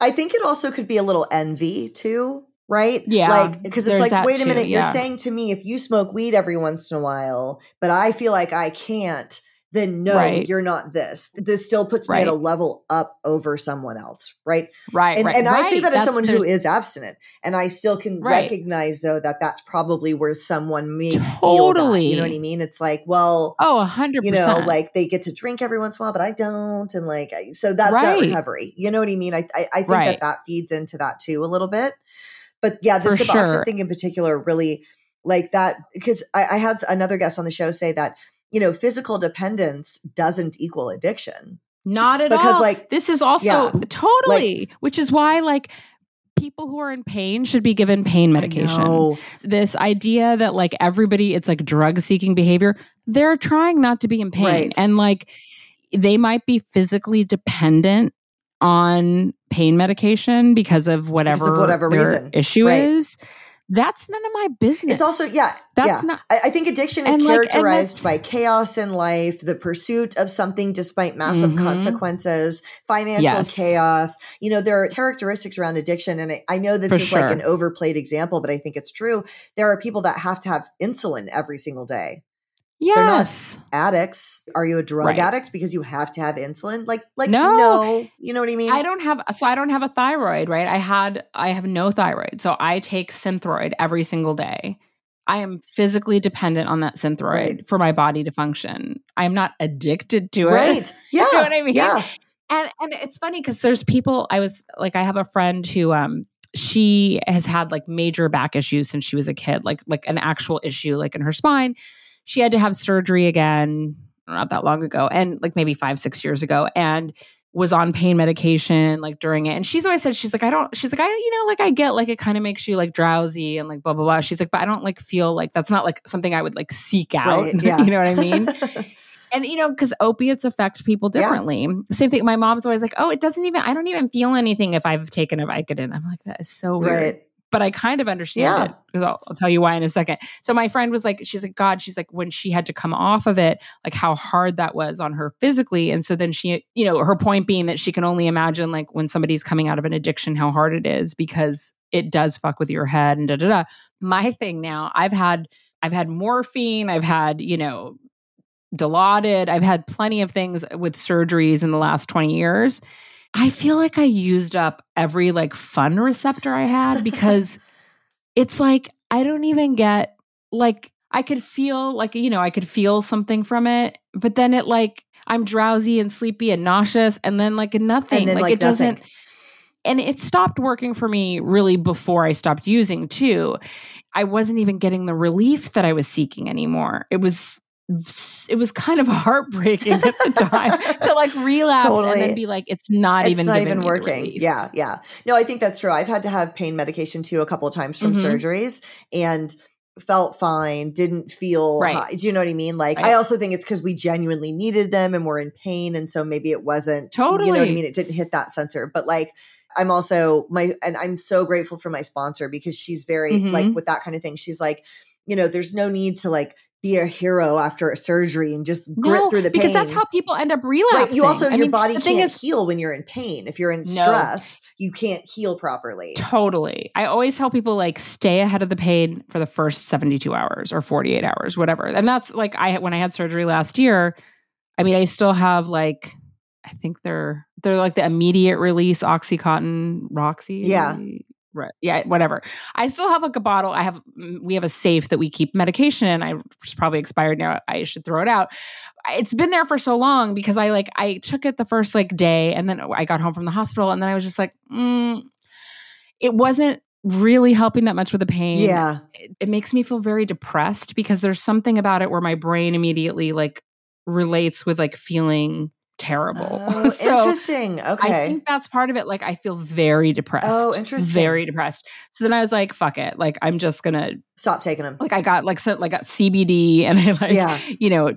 I think it also could be a little envy too, right? Yeah, Like, because it's like, wait a too, minute, you're saying to me, if you smoke weed every once in a while, but I feel like I can't, then no, Right. you're not this. This still puts me at a level up over someone else, right? Right. And, right, and I say right. that as That's- someone who is abstinent, and I still can Right. recognize though that that's probably where someone may feel that. You know what I mean? It's like, well, Oh, a hundred you know, like they get to drink every once in a while, but I don't, and like so that's not Right. recovery. You know what I mean? I I, I think Right. that that feeds into that too a little bit. But yeah, the For Suboxone sure. thing in particular really like that because I, I had another guest on the show say that you know physical dependence doesn't equal addiction. Not at Because, all. like, this is also yeah, totally, like- which is why like people who are in pain should be given pain medication. This idea that like everybody, it's like drug seeking behavior. They're trying not to be in pain, Right. and like they might be physically dependent on pain medication because of whatever whatever their reason. issue Right. is. That's none of my business. It's also yeah, That's yeah. not- I, I think addiction is And, like, characterized by chaos in life, the pursuit of something despite massive Mhm. consequences, financial Yes. chaos. You know, there are characteristics around addiction, and I, I know this For is like an overplayed example, but I think it's true. There are people that have to have insulin every single day. Not- yes. Addicts, are you a drug Right. addict because you have to have insulin? Like, like No. no, you know what I mean? I don't have so I don't have a thyroid, right? I had I have no thyroid. So I take Synthroid every single day. I am physically dependent on that Synthroid Right. for my body to function. I'm not addicted to it. right? Yeah, know what I mean? Yeah, And and it's funny cuz there's people I was like I have a friend who um she has had like major back issues since she was a kid, like like an actual issue like in her spine. She had to have surgery again not that long ago and like maybe 5 6 years ago and was on pain medication like during it. And she's always said she's like I don't she's like I you know like I get like it kind of makes you like drowsy and like blah blah blah. She's like but I don't like feel like that's not like something I would like seek out. Right, yeah. you know what I mean? And you know, because opiates affect people Yeah. differently. Same thing. My mom's always like, "Oh, it doesn't even. I don't even feel anything if I've taken a Vicodin." I'm like, "That is so weird." right. But I kind of understand Yeah. it because I'll, I'll tell you why in a second. So my friend was like, "She's like, God, she's like, when she had to come off of it, like how hard that was on her physically." And so then she, you know, her point being that she can only imagine like when somebody's coming out of an addiction, how hard it is because it does fuck with your head and da da da. My thing now, I've had, I've had morphine, I've had, you know, Dilaudid. I've had plenty of things with surgeries in the last 20 years. I feel like I used up every like fun receptor I had because it's like I don't even get like I could feel like you know I could feel something from it, but then it like I'm drowsy and sleepy and nauseous, and then like nothing. Then, like, like, it doesn't. And it stopped working for me really before I stopped using too. I wasn't even getting the relief that I was seeking anymore. It was it was kind of heartbreaking at the time to like relapse and then be like, it's not it's even not even working. Yeah, yeah. No, I think that's true. I've had to have pain medication too a couple of times from Mhm. surgeries and felt fine, didn't feel Right. high. Do you know what I mean? Like I also think it's because we genuinely needed them and we're in pain. And so maybe it wasn't totally, you know what I mean? It didn't hit that sensor. But like I'm also my and I'm so grateful for my sponsor because she's very Mhm. like with that kind of thing. She's like, you know, there's no need to like be a hero after a surgery and just grit No, through the pain. because that's how people end up relapsing. Right. You also I your mean, body can't is, heal when you're in pain. If you're in No. stress, you can't heal properly. Totally. I always tell people like stay ahead of the pain for the first 72 hours or 48 hours, whatever. And that's like I when I had surgery last year, I mean I still have like I think they're they're like the immediate release oxycontin roxy. Yeah. Right. Yeah, whatever. I still have like a bottle. I have mm, we have a safe that we keep medication in. I it's probably expired now. I should throw it out. It's been there for so long because I like I took it the first like day and then I got home from the hospital and then I was just like, mm, it wasn't really helping that much with the pain. Yeah. It, it makes me feel very depressed because there's something about it where my brain immediately like relates with like feeling terrible. Oh, So, interesting. Okay. I think that's part of it. Like I feel very depressed. Oh, interesting. Very depressed. So then I was like, fuck it. Like I'm just gonna Stop taking them. like I got like so like got CBD and I like Yeah. you know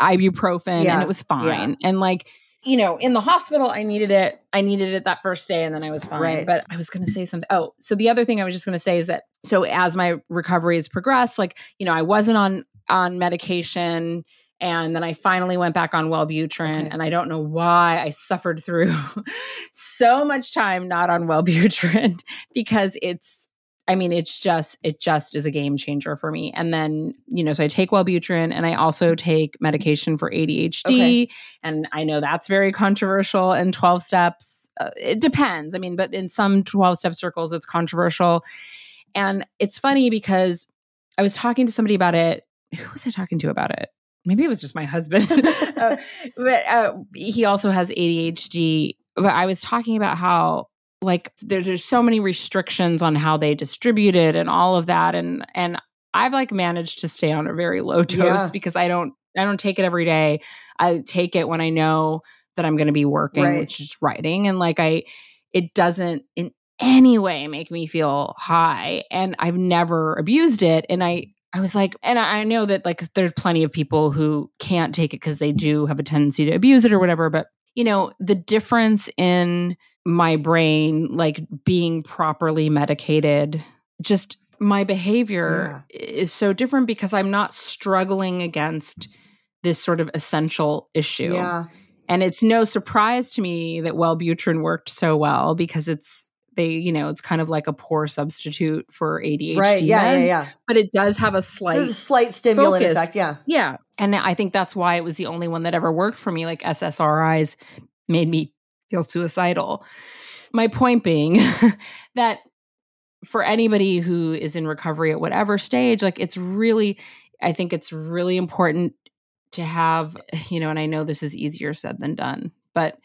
ibuprofen Yeah. and it was fine. And like you know, in the hospital, I needed it. I needed it that first day, and then I was fine. Right. But I was going to say something. Oh, so the other thing I was just going to say is that so as my recovery has progressed, like you know, I wasn't on on medication, and then I finally went back on Wellbutrin, Okay. and I don't know why I suffered through so much time not on Wellbutrin because it's. I mean, it's just it just is a game changer for me. And then you know, so I take Wellbutrin, and I also take medication for ADHD, Okay. and I know that's very controversial in 12 steps. Uh, it depends. I mean, but in some 12 step circles, it's controversial. And it's funny because I was talking to somebody about it. Who was I talking to about it? Maybe it was just my husband. Uh, but uh, he also has ADHD. But I was talking about how like there's there's so many restrictions on how they distribute it and all of that and and I've like managed to stay on a very low dose Yeah. because I don't I don't take it every day. I take it when I know that I'm going to be working, Right. which is writing and like I it doesn't in any way make me feel high and I've never abused it and I I was like, and I know that like there's plenty of people who can't take it because they do have a tendency to abuse it or whatever. But you know, the difference in my brain, like being properly medicated, just my behavior is so different because I'm not struggling against this sort of essential issue. Yeah. And it's no surprise to me that Wellbutrin worked so well because it's they, you know, it's kind of like a poor substitute for ADHD. Right. Yeah. Yeah. meds, Yeah. But it does have a slight a slight stimulant focus. effect. Yeah. yeah. And I think that's why it was the only one that ever worked for me. Like SSRIs made me feel suicidal. My point being that for anybody who is in recovery at whatever stage, like it's really, I think it's really important to have, you know, and I know this is easier said than done, but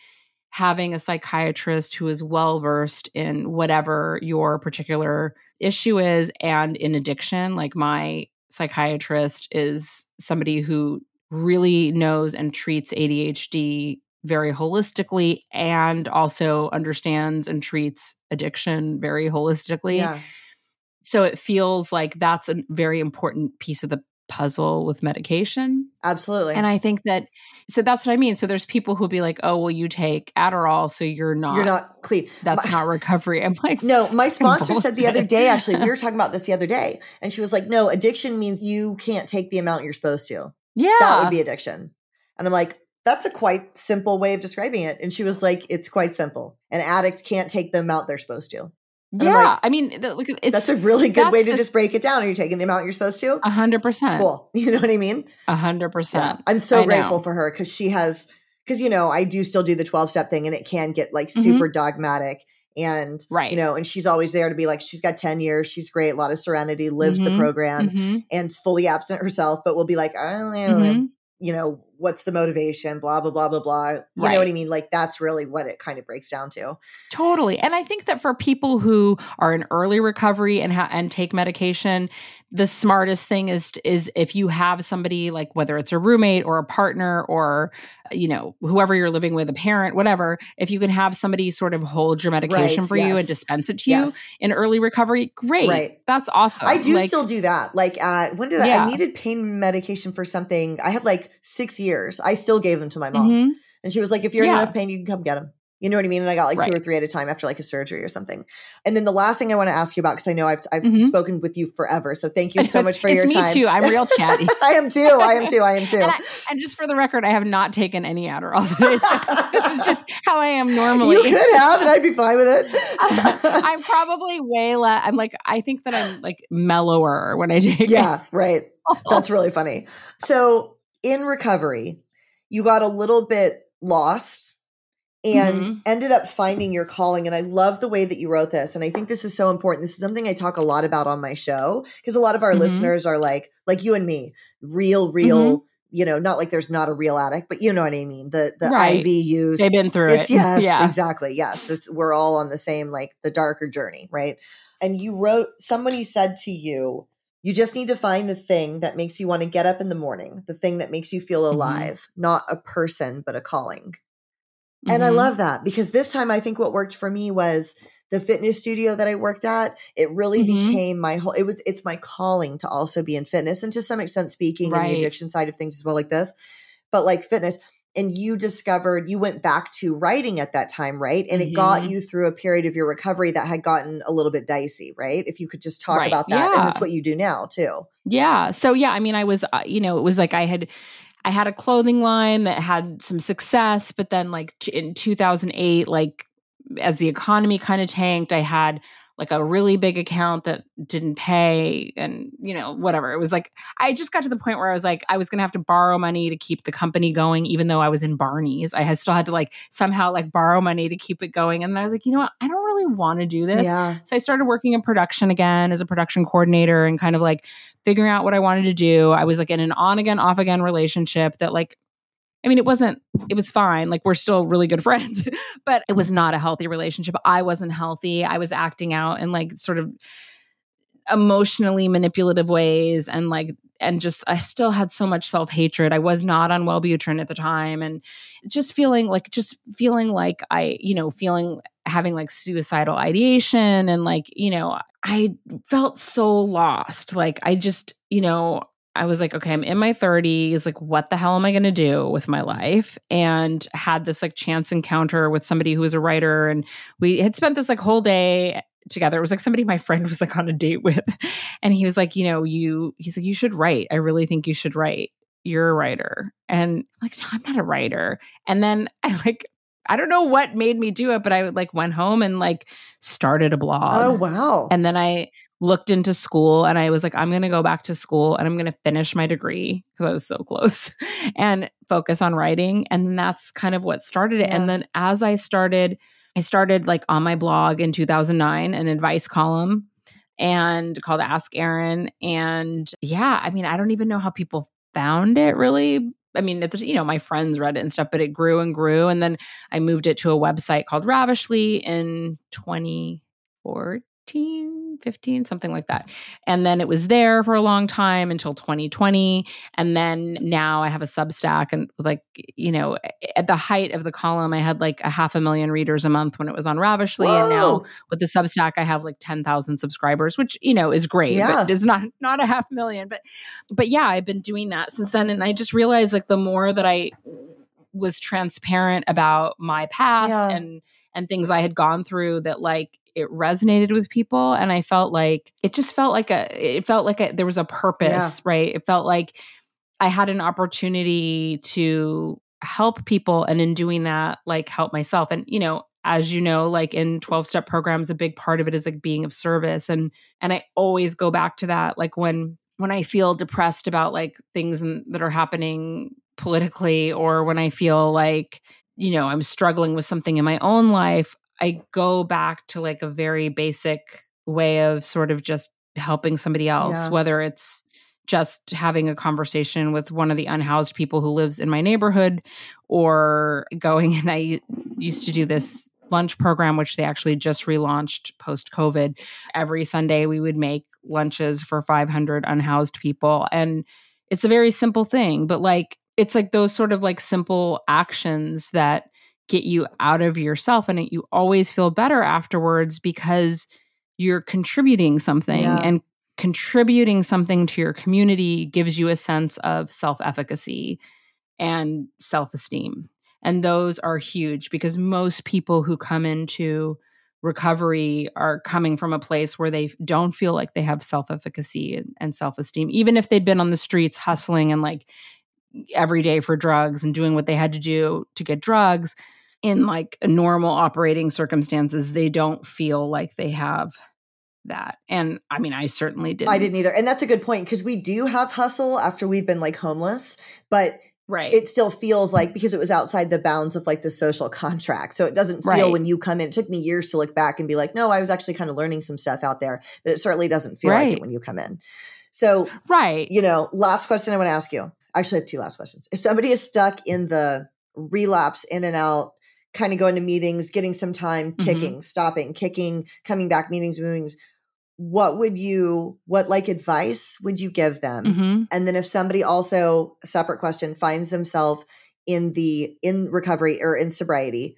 having a psychiatrist who is well versed in whatever your particular issue is and in addiction. Like my psychiatrist is somebody who really knows and treats ADHD very holistically and also understands and treats addiction very holistically. Yeah. So it feels like that's a very important piece of the puzzle with medication. Absolutely. And I think that, so that's what I mean. So there's people who'll be like, oh, well, you take Adderall, so you're not, You're not clean. that's My- not recovery. I'm like, No, my sponsor said the other day, actually, we were talking about this the other day, and she was like, No, addiction means you can't take the amount you're supposed to. yeah. That would be addiction. And I'm like, That's a quite simple way of describing it. And she was like, It's quite simple. An addict can't take the amount they're supposed to. Yeah. like, I mean, look, it's That's a really good way to the- just break it down. Are you taking the amount you're supposed to? a hundred percent, Cool. You know what I mean? a hundred percent. I'm so I grateful know. for her because she has because you know I do still do the twelve step thing, and it can get like Mhm. super dogmatic. And Right. you know, and she's always there to be like, she's got ten years, she's great, a lot of serenity, lives the Mhm. program, Mhm. and fully absent herself, but will be like, mm-hmm. you know, what's the motivation? Blah blah blah blah blah. You know what I mean? Like that's really what it kind of breaks down to. Totally. And I think that for people who are in early recovery and ha- and take medication, the smartest thing is is if you have somebody like whether it's a roommate or a partner or you know whoever you're living with a parent whatever if you can have somebody sort of hold your medication Right, for you and dispense it to you in early recovery great Right. that's awesome I do Like, still do that. Like, uh, when did I, Yeah. I needed pain medication for something? I had like six years. I still gave them to my mom, mhm. and she was like, "If you're in enough pain, you can come get them." You know what I mean? And I got like two or three at a time after like a surgery or something. And then the last thing I want to ask you about, because I know I've I've Mhm. spoken with you forever, so thank you so much for your me time. too i'm real chatty I am too. I am too. I am too. and, I, and just for the record, I have not taken any Adderall today. So this is just how I am normally. you could have, and I'd be fine with it. I'm probably way less. I'm like, I think that I'm like mellower when I take it. yeah, right. That's really funny. So in recovery, you got a little bit lost and Mhm. ended up finding your calling. And I love the way that you wrote this. And I think this is so important. This is something I talk a lot about on my show because a lot of our Mhm. listeners are like, like you and me, real, real. Mm-hmm. You know, not like there's not a real addict, but you know what I mean. The the Right. IV use, They've been through it. yes, yeah. exactly. Yes. It's, we're all on the same, like the darker journey, right? And you wrote, somebody said to you, you just need to find the thing that makes you want to get up in the morning, the thing that makes you feel Mhm. alive, not a person, but a calling. And I Mhm. love that because this time I think what worked for me was the fitness studio that I worked at. It really Mhm. became my whole, it was, it's my calling to also be in fitness and to some extent speaking and the addiction side of things as well, like this, but like fitness. And you discovered you went back to writing at that time, right? And it got Mhm. you through a period of your recovery that had gotten a little bit dicey, right? If you could just talk Right. about that. And Yeah. that's what you do now, too. Yeah. So yeah, I mean, I was, uh, you know, it was like I had, I had a clothing line that had some success, but then like in 2008, like as the economy kind of tanked, I had like a really big account that didn't pay and you know whatever it was like i just got to the point where i was like i was gonna have to borrow money to keep the company going even though i was in barney's i had still had to like somehow like borrow money to keep it going and i was like you know what i don't really want to do this Yeah. so I started working in production again as a production coordinator and kind of like figuring out what I wanted to do. I was like in an on again, off again relationship that like I mean, it wasn't, it was fine. Like, we're still really good friends, but it was not a healthy relationship. I wasn't healthy. I was acting out in like sort of emotionally manipulative ways and like, and just, I still had so much self hatred. I was not on Wellbutrin at the time. And just feeling like, just feeling like I, you know, feeling having like suicidal ideation and like, you know, I felt so lost. Like, I just, you know, I was like, okay, I'm in my 30s. Like, what the hell am I going to do with my life? And had this like chance encounter with somebody who was a writer. And we had spent this like whole day together. It was like somebody my friend was like on a date with. And he was like, you know, you, he's like, you should write. I really think you should write. You're a writer. And I'm like, no, I'm not a writer. And then I like, I don't know what made me do it, but I like went home and like started a blog. Oh, wow. And then I looked into school and I was like, I'm going to go back to school and I'm going to finish my degree because I was so close and focus on writing. And that's kind of what started it. Yeah. And then as I started, I started like on my blog in 2009, an advice column and called Ask Erin. And yeah, I mean, I don't even know how people found it really. I mean, it's, you know, my friends read it and stuff, but it grew and grew. And then I moved it to a website called Ravishly in 2014, 15, something like that. And then it was there for a long time until 2020. And then now I have a Substack and like, you know, at the height of the column, I had like a half a million readers a month when it was on Ravishly. And now with the Substack, I have like 10,000 subscribers, which, you know, is great, Yeah. but it's not, not a half million. But, but yeah, I've been doing that since then. And I just realized like the more that I was transparent about my past Yeah. and, and things I had gone through that like it resonated with people. And I felt like it just felt like a, it felt like a, there was a purpose, Yeah. right? It felt like I had an opportunity to help people. And in doing that, like help myself. And, you know, as you know, like in 12 step programs, a big part of it is like being of service. And, and I always go back to that. Like when, when I feel depressed about like things in, that are happening politically or when I feel like, you know, I'm struggling with something in my own life, I go back to like a very basic way of sort of just helping somebody else, yeah. whether it's just having a conversation with one of the unhoused people who lives in my neighborhood or going and I used to do this lunch program which they actually just relaunched post covid every sunday we would make lunches for 500 unhoused people and it's a very simple thing but like it's like those sort of like simple actions that get you out of yourself and you always feel better afterwards because you're contributing something yeah. and contributing something to your community gives you a sense of self-efficacy and self-esteem and those are huge because most people who come into recovery are coming from a place where they don't feel like they have self-efficacy and, and self-esteem even if they'd been on the streets hustling and like every day for drugs and doing what they had to do to get drugs. In like normal operating circumstances they don't feel like they have that. And i mean i certainly didn't i didn't. either. And that's a good point because we do have hustle after we've been like homeless but right. it still feels like because it was outside the bounds of like the social contract. So it doesn't feel right. when you come in it took me years to look back and be like no i was actually kind of learning some stuff out there but it certainly doesn't feel right. like it when you come in. So right. you know last question i want to ask you actually I have two last questions. If somebody is stuck in the relapse in and out, kind of going to meetings, getting some time, mm-hmm. kicking, stopping, kicking, coming back, meetings, meetings, what would you, what like advice would you give them? Mm-hmm. And then if somebody also, separate question, finds themselves in the, in recovery or in sobriety,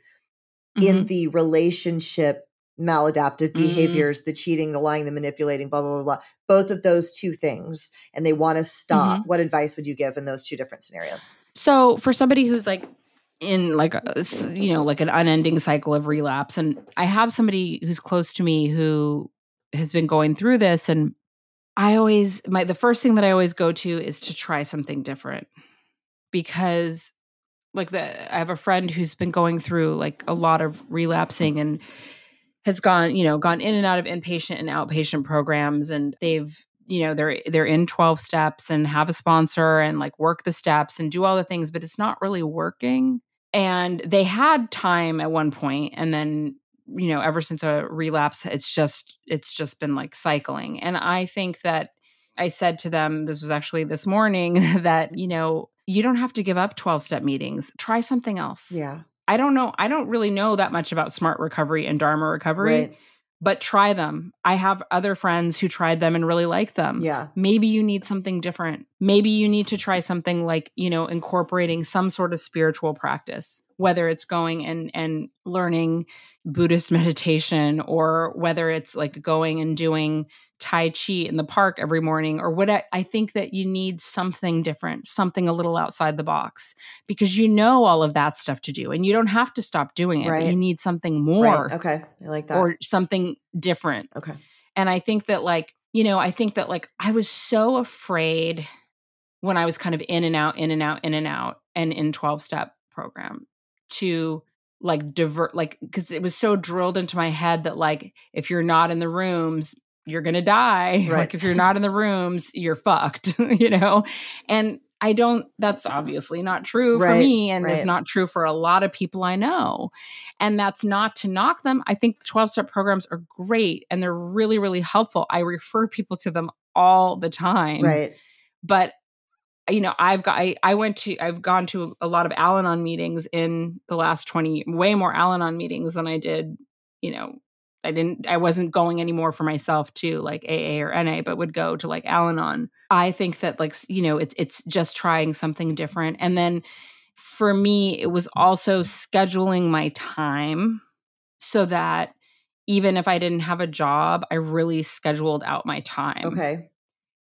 mm-hmm. in the relationship maladaptive mm. behaviors, mm. the cheating, the lying, the manipulating, blah, blah, blah, blah. Both of those two things. And they want to stop. Mm-hmm. What advice would you give in those two different scenarios? So for somebody who's like in like a, you know, like an unending cycle of relapse, and I have somebody who's close to me who has been going through this and I always my the first thing that I always go to is to try something different because like the I have a friend who's been going through like a lot of relapsing and has gone, you know, gone in and out of inpatient and outpatient programs and they've you know they're they're in 12 steps and have a sponsor and like work the steps and do all the things but it's not really working. And they had time at one point and then you know ever since a relapse it's just it's just been like cycling. And i think that i said to them this was actually this morning that you know you don't have to give up 12 step meetings. Try something else. Yeah I don't know. I don't really know that much about smart recovery and Dharma recovery. Right. But try them. I have other friends who tried them and really like them. Yeah. Maybe you need something different. Maybe you need to try something like, you know, incorporating some sort of spiritual practice, whether it's going and and learning Buddhist meditation or whether it's like going and doing Tai Chi in the park every morning or what I, I, think that you need something different, something a little outside the box because you know all of that stuff to do and you don't have to stop doing it. Right. you need something more. Right. Okay. I like that. Or something different. Okay. And I think that like, you know, I think that like I was so afraid when I was kind of in and out, in and out, in and out and in 12 step program to like divert like because it was so drilled into my head that like if you're not in the rooms you're gonna die right. like if you're not in the rooms you're fucked you know and i don't that's obviously not true right. for me and right. it's not true for a lot of people i know and that's not to knock them i think the 12 step programs are great and they're really really helpful i refer people to them all the time right but you know i've got I, I went to i've gone to a lot of al-anon meetings in the last 20 way more al-anon meetings than i did you know I didn't I wasn't going anymore for myself to like AA or NA, but would go to like Al Anon. I think that like you know it's it's just trying something different. And then for me, it was also scheduling my time so that even if I didn't have a job, I really scheduled out my time. Okay.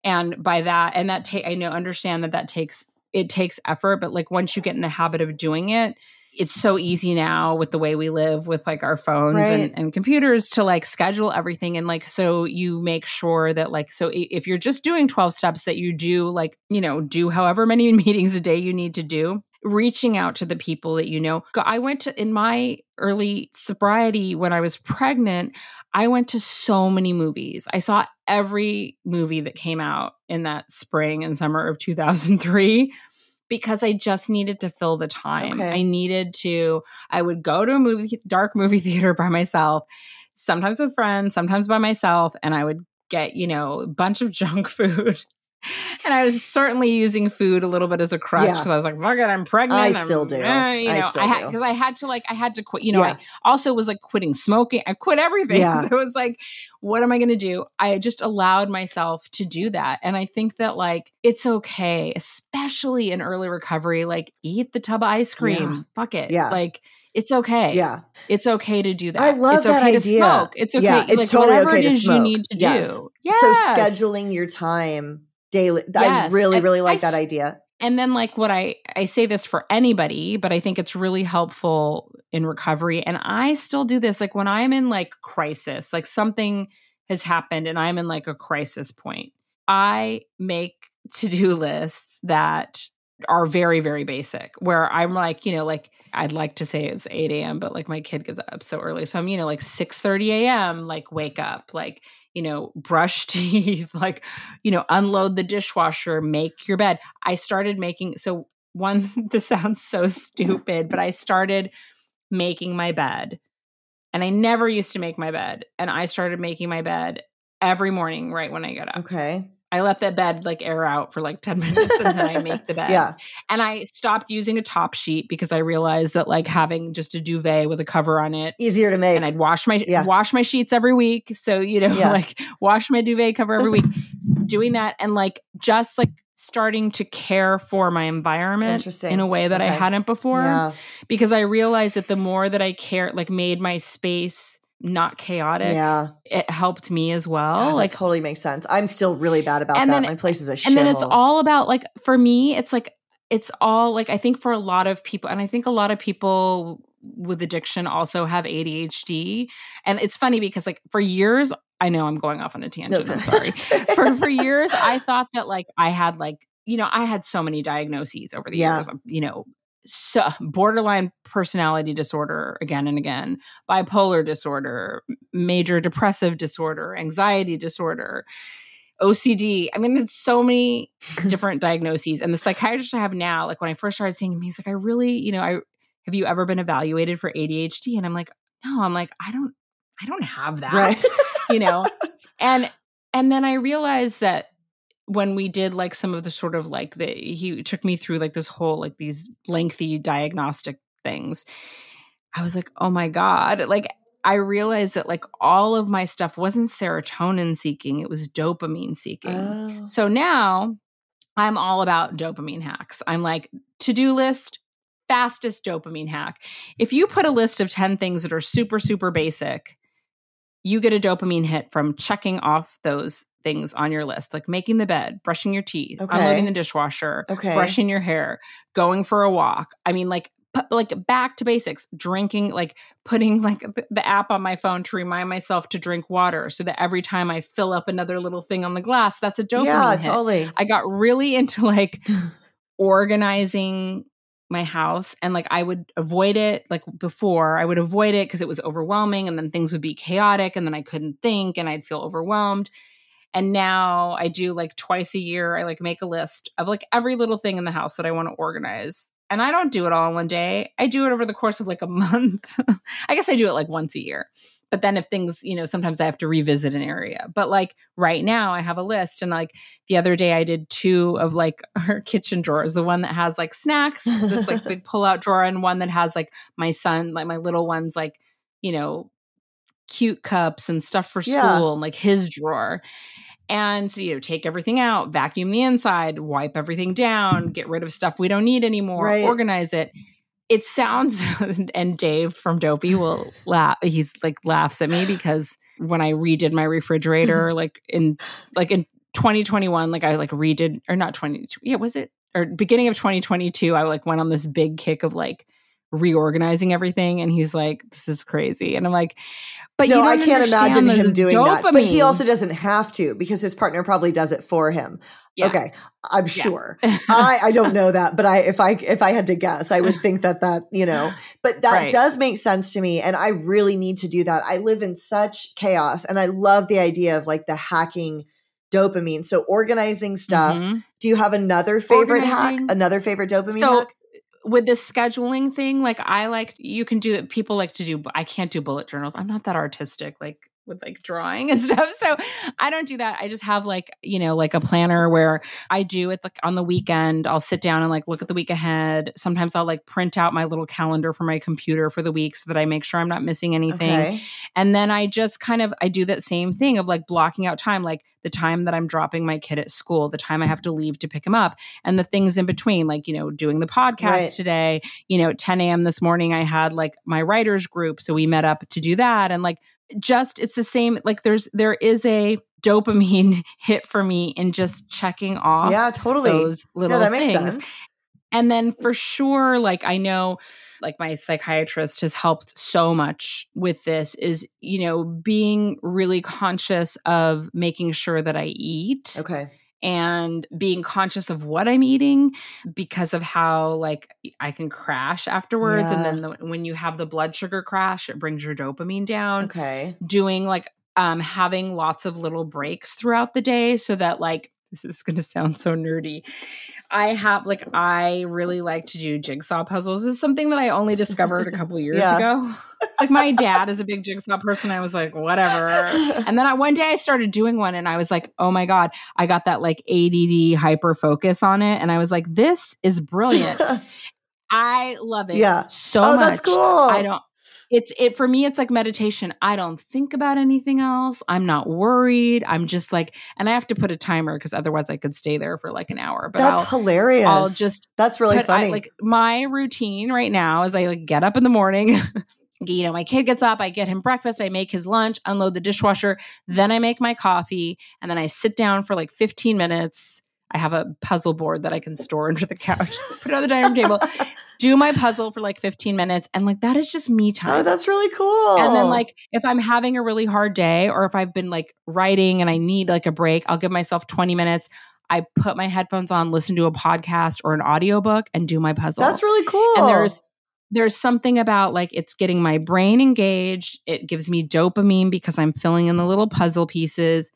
And by that, and that take I know understand that that takes it takes effort, but like once you get in the habit of doing it, it's so easy now with the way we live with like our phones right. and, and, computers to like schedule everything and like so you make sure that like so if you're just doing 12 steps that you do like you know do however many meetings a day you need to do reaching out to the people that you know i went to in my early sobriety when i was pregnant i went to so many movies i saw every movie that came out in that spring and summer of 2003 because I just needed to fill the time. Okay. I needed to, I would go to a movie, dark movie theater by myself, sometimes with friends, sometimes by myself, and I would get, you know, a bunch of junk food. And I was certainly using food a little bit as a crutch Yeah. because I was like, "Fuck it, I'm pregnant." I I'm- still do. eh, you I still I had because I had to like, I had to quit. You know, Yeah. I also was like quitting smoking. I quit everything. Yeah. So it was like, what am I going to do? I just allowed myself to do that. And I think that like it's okay, especially in early recovery, like eat the tub of ice cream. Yeah. Fuck it. Yeah. Like it's okay. Yeah. It's okay to do that. I love it's that okay idea. to smoke. It's okay. Yeah, it's like, totally whatever okay it to smoke. you need to Yes. do. So scheduling your time daily. I Yes. really, And really like I that idea. and then like what i i say this for anybody but i think it's really helpful in recovery and i still do this like when i'm in like crisis like something has happened and i'm in like a crisis point i make to-do lists that are very very basic where i'm like you know like i'd like to say it's 8 a.m but like my kid gets up so early. So i'm you know like 6 30 a.m like wake up like you know brush teeth like you know unload the dishwasher make your bed. I started making so one this sounds so stupid but i started making my bed and i never used to make my bed and i started making my bed every morning right when i get up. Okay. I let the bed like air out for like 10 minutes and then I make the bed. Yeah. And I stopped using a top sheet because I realized that like having just a duvet with a cover on it Easier to make. and I'd wash my Yeah. wash my sheets every week. So, you know, Yeah. like wash my duvet cover every week. Doing that and like just like starting to care for my environment in a way that I hadn't before yeah. because I realized that the more that I care like made my space not chaotic, Yeah. it helped me as ah, well. God, like that totally makes sense. I'm still really bad about that. then- My place is a and then it's all about like for me it's like it's all like i think for a lot of people and i think a lot of people with addiction also have adhd and it's funny because like for years i know i'm going off on a tangent No, i'm sorry for for years i thought that like i had like you know i had so many diagnoses over the Yeah. years you know so borderline personality disorder again and again bipolar disorder major depressive disorder anxiety disorder OCD. I mean, it's so many different diagnoses. And the psychiatrist I have now, like when I first started seeing him, he's like, I really, you know, I have you ever been evaluated for ADHD? And I'm like, no, I'm like, I don't, I don't have that. right. You know? and and then I realized that when we did like some of the sort of like the he took me through like this whole like these lengthy diagnostic things. I was like, oh my God. Like I realized that like all of my stuff wasn't serotonin seeking, it was dopamine seeking. Oh. So now I'm all about dopamine hacks. I'm like, to do list, fastest dopamine hack. If you put a list of 10 things that are super, super basic, you get a dopamine hit from checking off those things on your list, like making the bed, brushing your teeth, Okay. unloading the dishwasher, Okay. brushing your hair, going for a walk. I mean, like, like back to basics, drinking, like putting like the, the app on my phone to remind myself to drink water so that every time I fill up another little thing on the glass, that's a dopamine yeah, hit. totally. I got really into like organizing my house and like I would avoid it like before I would avoid it because it was overwhelming and then things would be chaotic and then I couldn't think and I'd feel overwhelmed and now I do like twice a year I like make a list of like every little thing in the house that I want to organize. And I don't do it all in one day. I do it over the course of like a month. I guess I do it like once a year. But then if things you know sometimes i have to revisit an area. But like right now i have a list and like the other day i did two of like our kitchen drawers the one that has like snacks this like big pull out drawer and one that has like my son like my little ones like you know cute cups and stuff for school Yeah. and like his drawer and you know take everything out vacuum the inside wipe everything down get rid of stuff we don't need anymore Right. organize it it sounds and dave from dopey will laugh he's like laughs at me because when i redid my refrigerator like in like in 2021 like i like redid or not 20 yeah was it or beginning of 2022 i like went on this big kick of like reorganizing everything and he's like this is crazy and i'm like but you no, I can't imagine him doing that. But he also doesn't have to because his partner probably does it for him. Yeah. Okay, I'm Yeah. sure. I I don't know that, but I if I if I had to guess, I would think that that you know. But that Right. does make sense to me, and I really need to do that. I live in such chaos, and I love the idea of like the hacking dopamine. So organizing stuff. Mhm. Do you have another favorite hack? Another favorite dopamine So hack? With the scheduling thing, like I like you can do that. People like to do. I can't do bullet journals. I'm not that artistic. Like with like drawing and stuff. So I don't do that. I just have like, you know, like a planner where I do it like on the weekend. I'll sit down and like look at the week ahead. Sometimes I'll like print out my little calendar for my computer for the week so that I make sure I'm not missing anything. Okay. And then I just kind of I do that same thing of like blocking out time, like the time that I'm dropping my kid at school, the time I have to leave to pick him up, and the things in between, like you know, doing the podcast Right. today. You know, at 10 a.m. this morning, I had like my writers group, so we met up to do that, and like just it's the same. Like there's there is a dopamine hit for me in just checking off Yeah, totally. those little No, that makes things. sense. And then for sure, like I know, like my psychiatrist has helped so much with this is, you know, being really conscious of making sure that I eat Okay. And being conscious of what I'm eating because of how like I can crash afterwards. Yeah. And then the, when you have the blood sugar crash, it brings your dopamine down Okay. doing like um having lots of little breaks throughout the day so that like this is going to sound so nerdy. I have like I really like to do jigsaw puzzles. It's something that I only discovered a couple years Yeah. ago. Like my dad is a big jigsaw person. I was like, whatever. And then I, one day I started doing one and I was like, oh my God, I got that like ADD hyper focus on it. And I was like, this is brilliant. I love it Yeah. so oh, much. that's cool. I don't it's it for me it's like meditation. I don't think about anything else. I'm not worried. I'm just like and I have to put a timer because otherwise I could stay there for like an hour. But That's I'll hilarious. I'll just That's really put- I- funny. like my routine right now is I like get up in the morning. You know, my kid gets up, I get him breakfast, I make his lunch, unload the dishwasher, then I make my coffee, and then I sit down for like 15 minutes. I have a puzzle board that I can store under the couch, put it on the dining room table, do my puzzle for like 15 minutes, and like that is just me oh, time. oh, that's really cool. And then like if I'm having a really hard day or if I've been like writing and I need like a break, I'll give myself 20 minutes. I put my headphones on, listen to a podcast or an audiobook and do my puzzle. that's really cool. and there's there's something about like it's getting my brain engaged. It gives me dopamine because I'm filling in the little puzzle pieces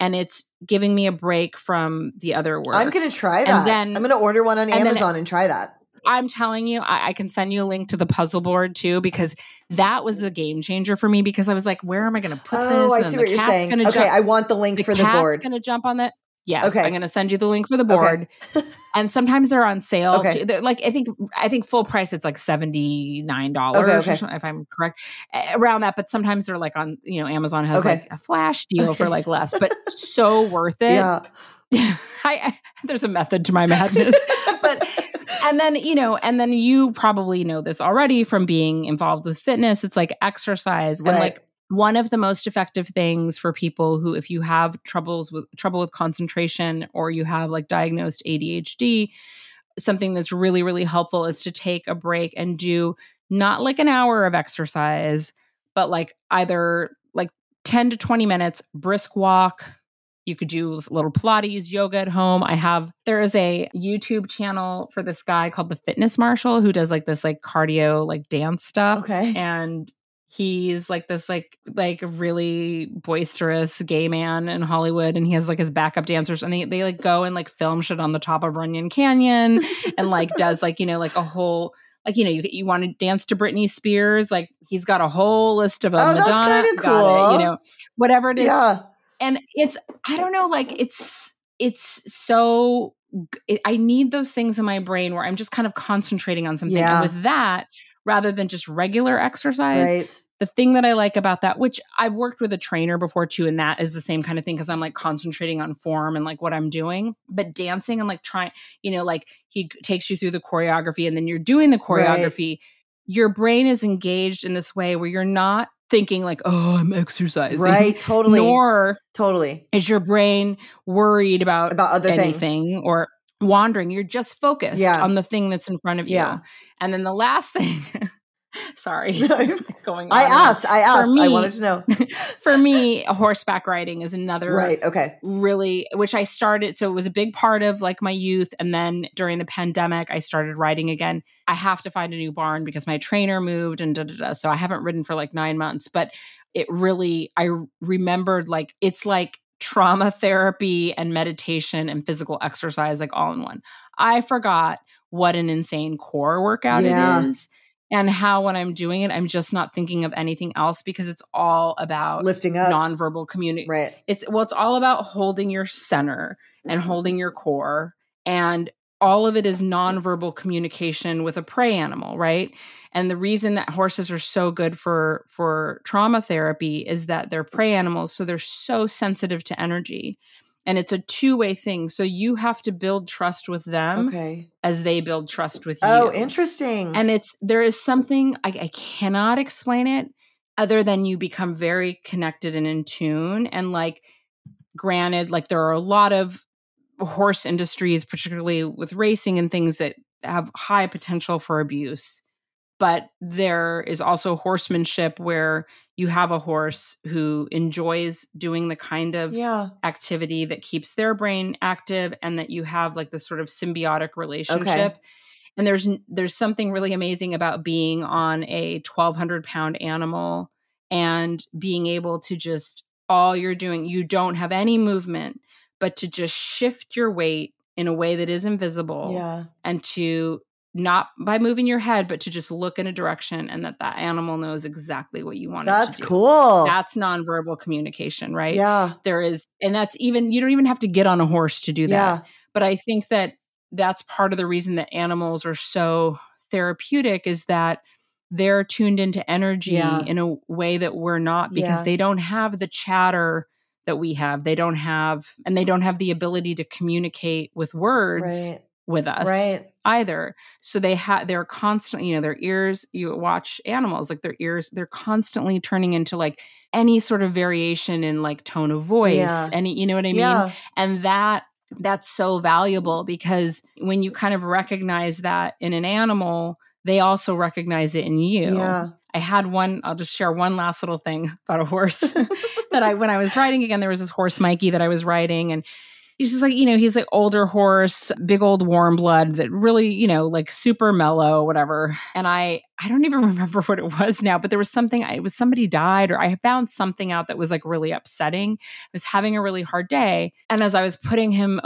and it's giving me a break from the other work. I'm gonna try And that. then- I'm gonna order one on and Amazon and try that. I'm telling you, I, I can send you a link to the puzzle board too, because that was a game changer for me. Because I was like, where am I going to put oh, this? Oh, I see what you're saying. Okay, jump- I want the link the for the board. going to jump on that. Yes, Okay. I'm going to send you the link for the board. and sometimes they're on sale. Okay. They're like I think I think full price it's like seventy nine dollars Okay, okay. if I'm correct around that. But sometimes they're like on you know Amazon has Okay. like a flash deal for like less, but so worth it. yeah. I, I there's a method to my madness, but and then you know and then you probably know this already from being involved with fitness. It's like exercise and like one of the most effective things for people who if you have troubles with trouble with concentration or you have like diagnosed ADHD something that's really really helpful is to take a break and do not like an hour of exercise but like either like 10 to 20 minutes brisk walk. You could do little pilates yoga at home. I have there is a youtube channel for this guy called the fitness Marshall who does like this like cardio like dance stuff. Okay. and he's like this like like really boisterous gay man in Hollywood and he has like his backup dancers and they, they like go and like film shit on the top of Runyon Canyon and like does like you know like a whole like you know you you want to dance to Britney Spears like he's got a whole list of oh, a Oh, Madonna got it, you know whatever it is yeah. and it's i don't know like it's it's so i need those things in my brain where i'm just kind of concentrating on something Yeah. and with that rather than just regular exercise Right. the thing that i like about that which i've worked with a trainer before too and that is the same kind of thing because i'm like concentrating on form and like what i'm doing but dancing and like trying you know like he takes you through the choreography and then you're doing the Right. choreography your brain is engaged in this way where you're not thinking like oh i'm exercising Right. Totally. nor totally. is your brain worried about, About other things. anything or wandering. You're just focused Yeah. on the thing that's in front of you. Yeah. And then the last thing, sorry, going on. I asked. I asked. I wanted to know. For me, horseback riding is another right. Okay. really which I started so it was a big part of like my youth and then during the pandemic I started riding again. I have to find a new barn because my trainer moved and da da da so I haven't ridden for like 9 months but it really I remembered like it's like trauma therapy and meditation and physical exercise like all in one. I forgot what an insane core workout Yeah. it is and how when I'm doing it, I'm just not thinking of anything else because it's all about Lifting up. nonverbal communication. right. It's well, it's all about holding your center and mm-hmm. holding your core. And all of it is nonverbal communication with a prey animal, right? And the reason that horses are so good for for trauma therapy is that they're prey animals, so they're so sensitive to energy. And it's a two-way thing. So you have to build trust with them Okay. as they build trust with oh, you. Oh, interesting. And it's there is something I, I cannot explain it other than you become very connected and in tune. And like, granted, like there are a lot of horse industries, particularly with racing and things that have high potential for abuse. But there is also horsemanship where you have a horse who enjoys doing the kind of yeah. activity that keeps their brain active and that you have like this sort of symbiotic relationship and there's there's something really amazing about being on a 1200 pound animal and being able to just all you're doing you don't have any movement but to just shift your weight in a way that is invisible Yeah. and to not by moving your head but to just look in a direction and that that animal knows exactly what you want That's to do. That's cool. that's nonverbal communication right Yeah. there is and that's even you don't even have to get on a horse to do that Yeah. but i think that that's part of the reason that animals are so therapeutic is that they're tuned into energy Yeah. in a way that we're not because Yeah. they don't have the chatter that we have they don't have and they don't have the ability to communicate with words Right. with us Right. either so they have they're constantly you know their ears you watch animals like their ears they're constantly turning into like any sort of variation in like tone of voice Yeah. any you know what i mean yeah. and that that's so valuable because when you kind of recognize that in an animal they also recognize it in you Yeah. I had one i'll just share one last little thing about a horse that i when i was riding again there was this horse mikey that i was riding and he's just like you know he's like older horse big old warm blood that really you know like super mellow whatever and i i don't even remember what it was now but there was something it was somebody died or i found something out that was like really upsetting I was having a really hard day and as i was putting him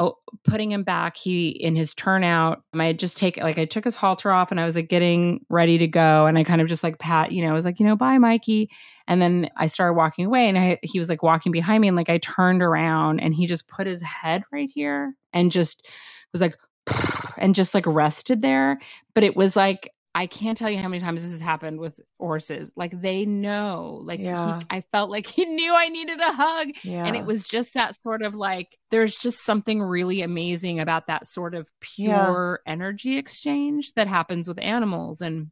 putting him back he in his turnout um, i had just take like i took his halter off and i was like getting ready to go and i kind of just like pat you know i was like you know bye mikey and then I started walking away and I, he was like walking behind me and like I turned around and he just put his head right here and just was like and just like rested there. But it was like I can't tell you how many times this has happened with horses. Like they know, like he- I felt like he knew I needed a hug. Yeah. And it was just that sort of like, there's just something really amazing about that sort of Yeah. pure energy exchange that happens with animals. And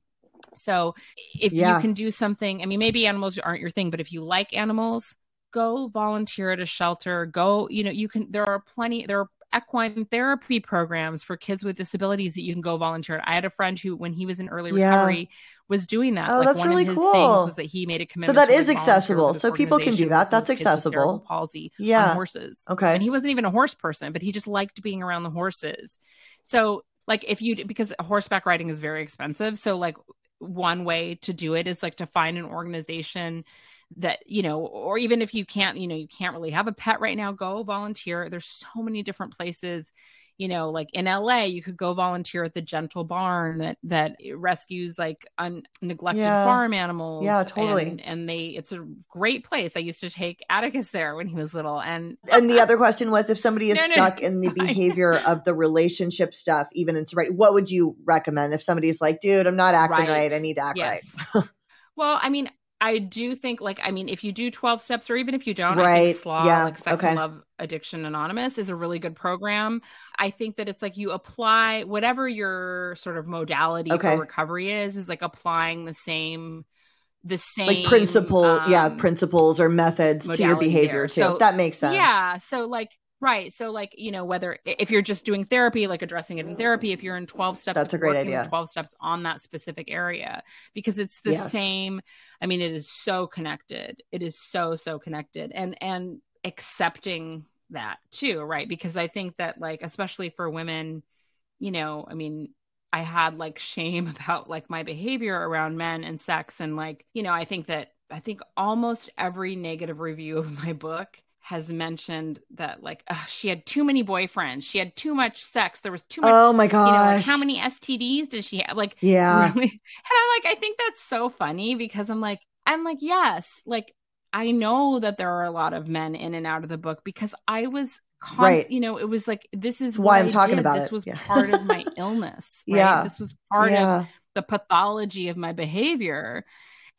so if Yeah. you can do something, I mean, maybe animals aren't your thing, but if you like animals, go volunteer at a shelter. Go, you know, you can, there are plenty, there are equine therapy programs for kids with disabilities that you can go volunteer at. I had a friend who, when he was in early Yeah. recovery, was doing that. Oh, like that's one really of his cool. things was that he made a commitment. that to, is accessible. So people can do that. That's with kids with cerebral accessible. Palsy Yeah. on horses. Okay. And he wasn't even a horse person, but he just liked being around the horses. So, like, if you because horseback riding is very expensive, so like one way to do it is like to find an organization that you know or even if you can't you know you can't really have a pet right now go volunteer there's so many different places you know like in LA you could go volunteer at the Gentle Barn that that rescues like un- neglected Yeah. farm animals Yeah, totally. and, and they it's a great place I used to take Atticus there when he was little and and the other question was if somebody is No, no. stuck in the behavior of the relationship stuff, even in sobriety, what would you recommend if somebody's like, dude, I'm not acting right. Right. I need to act right. Well, I mean, I do think like I mean, if you do 12 steps or even if you don't, Right. SLAW, Yeah. like Sex Okay. and Love Addiction Anonymous is a really good program. I think that it's like you apply whatever your sort of modality Okay. for recovery is, is like applying the same the same Like principle, yeah, um, principles or methods to your behavior there. too. So, if that makes sense. Yeah. So like right. So like, you know, whether if you're just doing therapy, like addressing it in therapy, if you're in 12 steps, That's a great idea. 12 steps on that specific area because it's the Yes. same. I mean, it is so connected. It is so, so connected. And and accepting that too, right? Because I think that like, especially for women, you know, I mean, I had like shame about like my behavior around men and sex. And like, you know, I think that I think almost every negative review of my book has mentioned that like she had too many boyfriends, she had too much sex, there was too much. Oh my You know, like, gosh. how many STDs did she have? Like, yeah. really? And I'm like, I think that's so funny because I'm like, I'm like, yes, like I know that there are a lot of men in and out of the book because I was. Const- Right. you know, it was like this is why I'm I talking did. about this it. was Yeah. part of my illness. Right? Yeah. this was part of the pathology of my behavior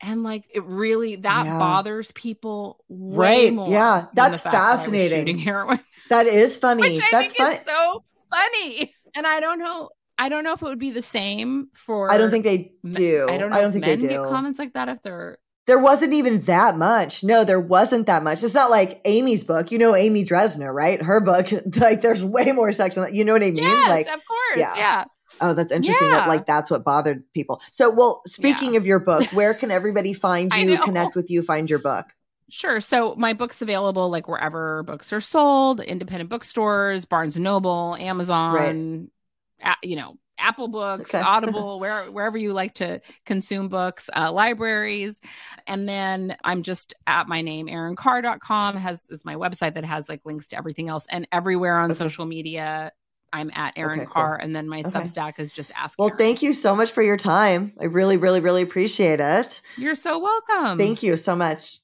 and like it really that Yeah. bothers people way Right. more Yeah. That's the fact that I was fascinating. shooting heroin That is funny. which I That's funny. so funny and i don't know i don't know if it would be the same for I don't think they do. i don't know if think men they get comments like that if they're there wasn't even that much. No, there wasn't that much. It's not like Amy's book. You know Amy Dresner, right? Her book, like there's way more sex in that. You know what I mean? yes like, of course yeah. yeah. Oh, that's interesting that like that's what bothered people. So, well, speaking of your book, where can everybody find you, connect with you, find your book? Sure. So my book's available like wherever books are sold, independent bookstores, Barnes and Noble, Amazon, a- you know, Apple Books, Okay. Audible, where, wherever you like to consume books, uh, libraries. And then I'm just at my name, erinkhar.com has is my website that has like links to everything else. And everywhere on Okay. social media, I'm at Erin Okay, cool. Khar. And then my Okay. Substack is just ask. Well, Erin. thank you so much for your time. I really, really, really appreciate it. You're so welcome. Thank you so much.